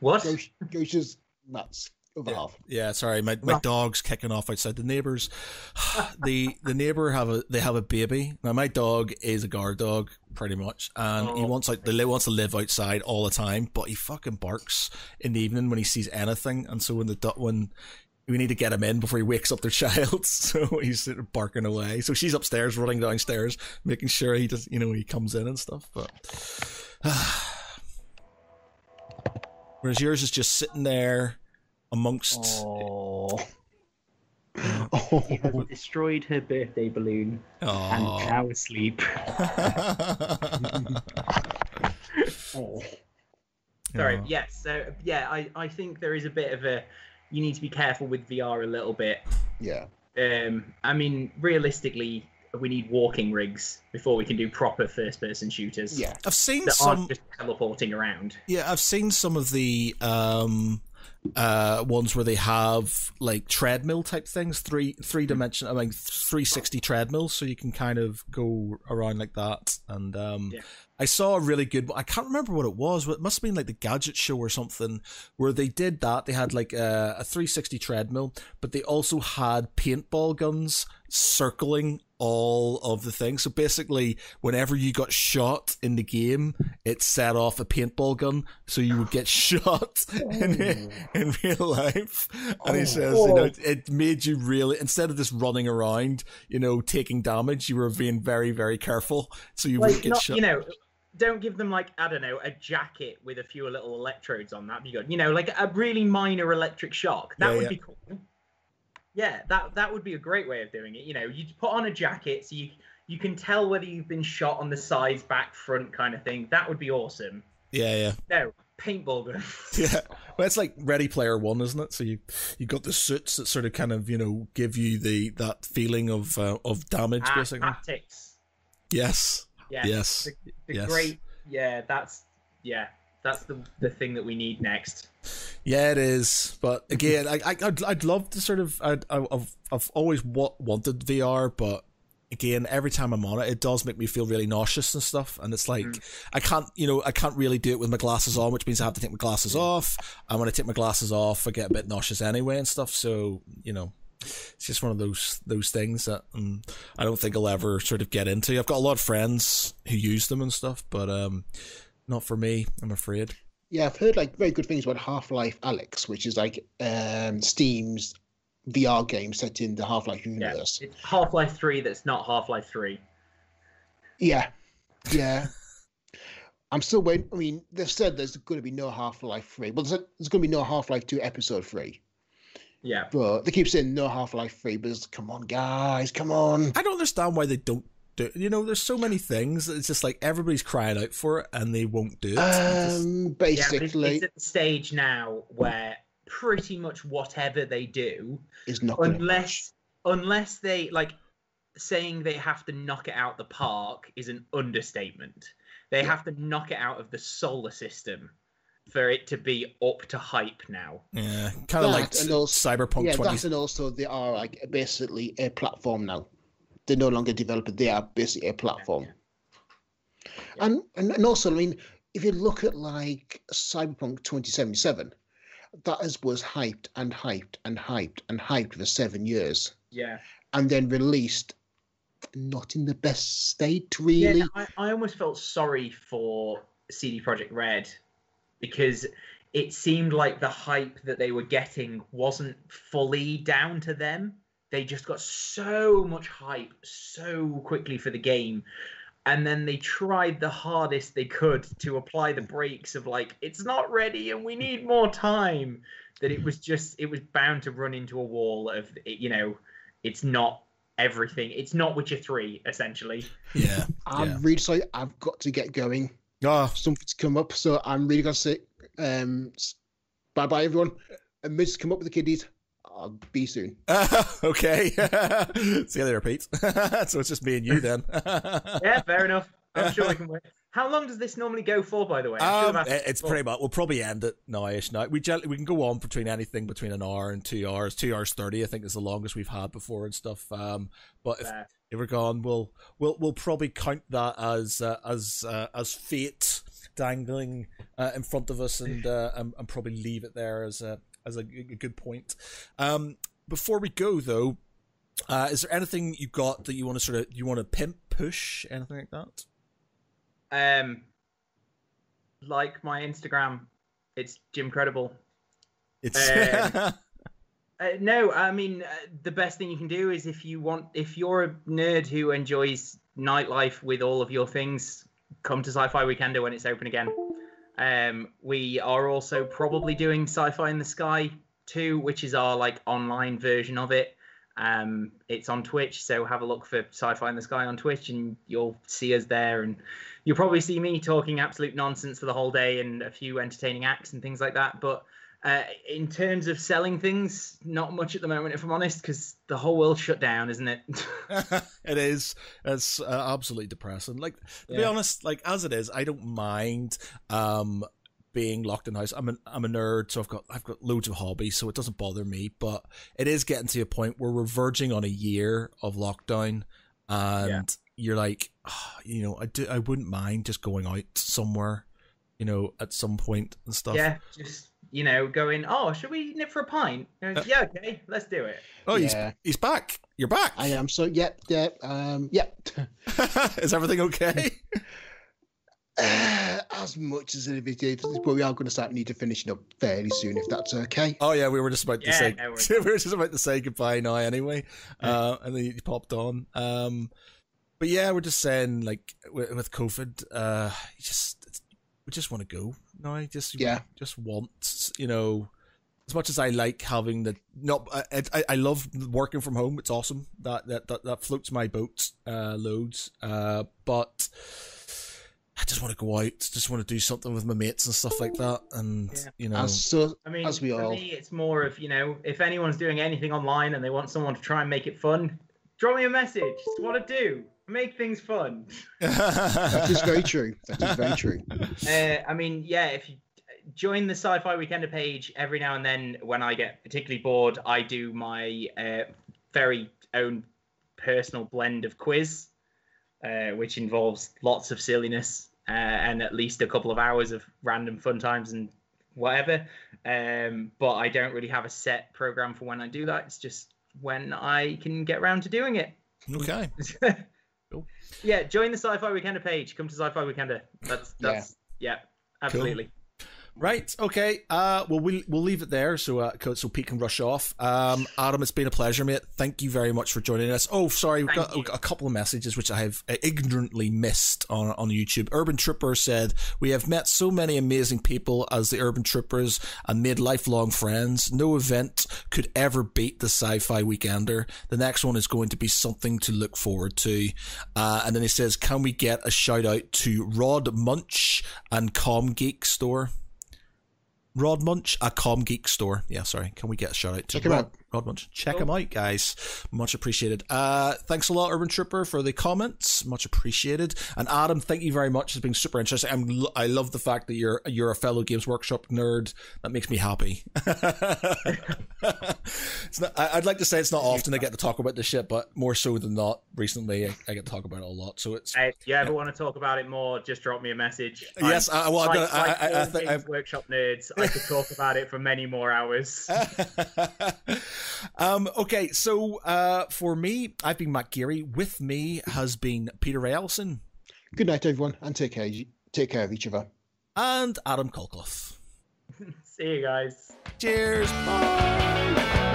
what? Ghost, Ghost's Matt's other Yeah. Yeah, sorry, my, my dog's kicking off outside. The neighbors, the the neighbor have a they have a baby. Now my dog is a guard dog, pretty much, and he Oh. wants like he wants to live outside all the time, but he fucking barks in the evening when he sees anything, and so when the do- when we need to get him in before he wakes up their child, so he's barking away. So she's upstairs, running downstairs, making sure he does, you know, he comes in and stuff. But whereas yours is just sitting there amongst. Oh, she Oh, has destroyed her birthday balloon and now asleep. oh. Sorry. Aw. Yes. So yeah, I I think there is a bit of a. You need to be careful with VR a little bit. yeah. Um, I mean, realistically, we need walking rigs before we can do proper first-person shooters. Yeah. I've seen That some. aren't just teleporting around. Yeah, I've seen some of the um uh ones where they have like treadmill type things, three three dimension I mean three sixty treadmills, so you can kind of go around like that. And um Yeah. I saw a really good I can't remember what it was, but it must have been like the gadget show or something where they did that. They had like a, a three sixty treadmill, but they also had paintball guns circling all of the things. So basically, whenever you got shot in the game, it set off a paintball gun, so you would get shot in, oh. in real life. And he Oh. says, you know, oh. it made you really instead of just running around, you know, taking damage, you were being very, very careful, so you Like, wouldn't get not, shot. you know, don't give them like I don't know a jacket with a few little electrodes on. That'd be good. You know, like a really minor electric shock. That Yeah, would yeah. be cool. Yeah, that that would be a great way of doing it. You know, you put on a jacket so you you can tell whether you've been shot on the sides, back, front, kind of thing. That would be awesome. yeah, yeah. No paintball gun. Yeah, well, it's like Ready Player One, isn't it? So you you got the suits that sort of kind of you know give you the that feeling of uh, of damage, Ah, basically. haptics. Yes, Yeah. yes, The, the yes. great. Yeah, that's yeah. That's the the thing that we need next. yeah, it is. But again, I, I I'd, I'd love to sort of I'd, I've I've always wa- wanted VR, but again, every time I'm on it, it does make me feel really nauseous and stuff. And it's like Mm. I can't, you know, I can't really do it with my glasses on, which means I have to take my glasses off. And when I take my glasses off, I get a bit nauseous anyway and stuff. So you know, it's just one of those those things that um, I don't think I'll ever sort of get into. I've got a lot of friends who use them and stuff, but um, not for me. I'm afraid. Yeah, I've heard like very good things about Half Life Alyx, which is like um Steam's VR game set in the Half Life universe. It's Half Life Three. That's not Half Life Three. Yeah, yeah. I'm still waiting. I mean, they've said there's going to be no Half Life 3. Well, there's, there's going to be no Half Life 2 Episode 3. Yeah. But they keep saying no Half Life 3. But it's, come on, guys, come on. I don't understand why they don't do. You know, there's so many things. that It's just like everybody's crying out for it, and they won't do it. It's just- Um, Yeah, it's, basically, it's at the stage now where pretty much whatever they do, is not going to unless unless they like saying they have to knock it out the park is an understatement. They Yeah. have to knock it out of the solar system for it to be up to hype now. yeah, kind of like and also- Cyberpunk Yeah, 20. that's and also they are like basically a platform now. They're no longer developers; they are basically a platform. And, and and also, I mean, if you look at like Cyberpunk 2077, that is, was hyped and hyped and hyped and hyped for seven years, Yeah. and then released not in the best state, really. Yeah, I, I almost felt sorry for CD Projekt Red because it seemed like the hype that they were getting wasn't fully down to them. They just got so much hype so quickly for the game. And then they tried the hardest they could to apply the brakes of like, it's not ready and we need more time. That it was just, it was bound to run into a wall of, you know, it's not everything. It's not Witcher 3, essentially. yeah. I'm yeah. really sorry. I've got to get going. Oh, Something's come up, so I'm really gonna say um, bye bye, everyone. And Mitch, come up with the kiddies. I'll be soon. okay. See you later, Pete. so it's just me and you then. Yeah, fair enough. I'm sure we can wait. How long does this normally go for, by the way? Um, have asked it- it's before. pretty much. We'll probably end it now-ish. Now we gen- we can go on between anything between an hour and two hours. Two hours thirty, I think, is the longest we've had before and stuff. Um, but if, Gone, we'll we'll we'll probably count that as uh, as uh, as fate dangling uh, in front of us, and, uh, and and probably leave it there as a as a, a good point. Um, before we go, though, uh, is there anything you got that you want to sort of you want to pimp, push, anything like that? Um, like my Instagram, it's Jimcredible. It's Uh, Uh, no, I mean uh, the best thing you can do is if you want, if you're a nerd who enjoys nightlife with all of your things, come to Sci-Fi Weekender when it's open again. Um, we are also probably doing Sci-Fi in the Sky too, which is our like online version of it. Um, it's on Twitch, so have a look for Sci-Fi in the Sky on Twitch, and you'll see us there. And you'll probably see me talking absolute nonsense for the whole day and a few entertaining acts and things like that. But uh, in terms of selling things, not much at the moment, if I'm honest, because the whole world shut down, isn't it? it is. It's uh, absolutely depressing. Like to be honest, like as it is, I don't mind um being locked in the house. I'm an I'm a nerd, so I've got I've got loads of hobbies, so it doesn't bother me. But it is getting to a point where we're verging on a year of lockdown, and you're like, "Ah, you know, I do I wouldn't mind just going out somewhere, you know, at some point and stuff. yeah, just you know, going. Oh, should we nip for a pint? And it's, yeah, okay, let's do it. Oh, Yeah. he's he's back. You're back. I am so yep, yep, um, yep. is everything okay? Uh, as much as it is, but we are going to start need to finish it up fairly soon, if that's okay. Oh yeah, we were just about to Yeah, say no, we we're- were just about to say goodbye now anyway. Uh, and then you popped on. Um, but yeah, we're just saying like with, with COVID, uh, you just it's, we just want to go now. I Just Yeah. just want you know. As much as I like having the no, I, I I love working from home. It's awesome. That that that, that floats my boat uh, loads. Uh, but I just want to go out. Just want to do something with my mates and stuff like that. And Yeah. you know, As so, I mean, as we for all, me, it's more of you know, if anyone's doing anything online and they want someone to try and make it fun, drop me a message. It's what I do. Make things fun. that is very true. That is very true. Uh, I mean, yeah, if you join the Sci-Fi Weekender page every now and then, when I get particularly bored, I do my uh, very own personal blend of quiz, uh, which involves lots of silliness uh, and at least a couple of hours of random fun times and whatever. Um, but I don't really have a set program for when I do that. It's just when I can get around to doing it. okay. Cool. Yeah, join the Sci-Fi Weekender page. Come to Sci-Fi Weekender. That's that's yeah, absolutely. Right. Okay. Uh, well, we'll we'll leave it there so uh, so Pete can rush off. Um, Adam, it's been a pleasure, mate. Thank you very much for joining us. Oh, sorry, we've got, we've got a couple of messages which I have ignorantly missed on on YouTube. Urban Tripper said we have met so many amazing people as the Urban Trippers and made lifelong friends. No event could ever beat the Sci-Fi Weekender. The next one is going to be something to look forward to. Uh, and then he says, "Can we get a shout out to Rod Munch and Com Geek Store?" Rod Munch, a Com Geek store. Yeah, sorry. Can we get a shout out to Check Rod. Rod Munch? Check Cool. him out, guys. Much appreciated. Uh, thanks a lot, Urban Trooper, for the comments. Much appreciated. And Adam, thank you very much. It's been super interesting. I'm, I love the fact that you're you're a fellow Games Workshop nerd. That makes me happy. it's not, I, I'd like to say it's not often I get to talk about this shit, but more so than not, recently I, I get to talk about it a lot. So it's Hey, if you ever want to talk about it more, just drop me a message. Yes, I- well, I'm like, gonna- I- like I- I all think Games I've- Workshop nerds. I could talk about it for many more hours. um, okay, so uh, for me, I've been Matt Geary. With me has been Peter Ray Ellison Good night, everyone, and take care. Take care of each other. and Adam Colclough. See you guys. Cheers. Bye.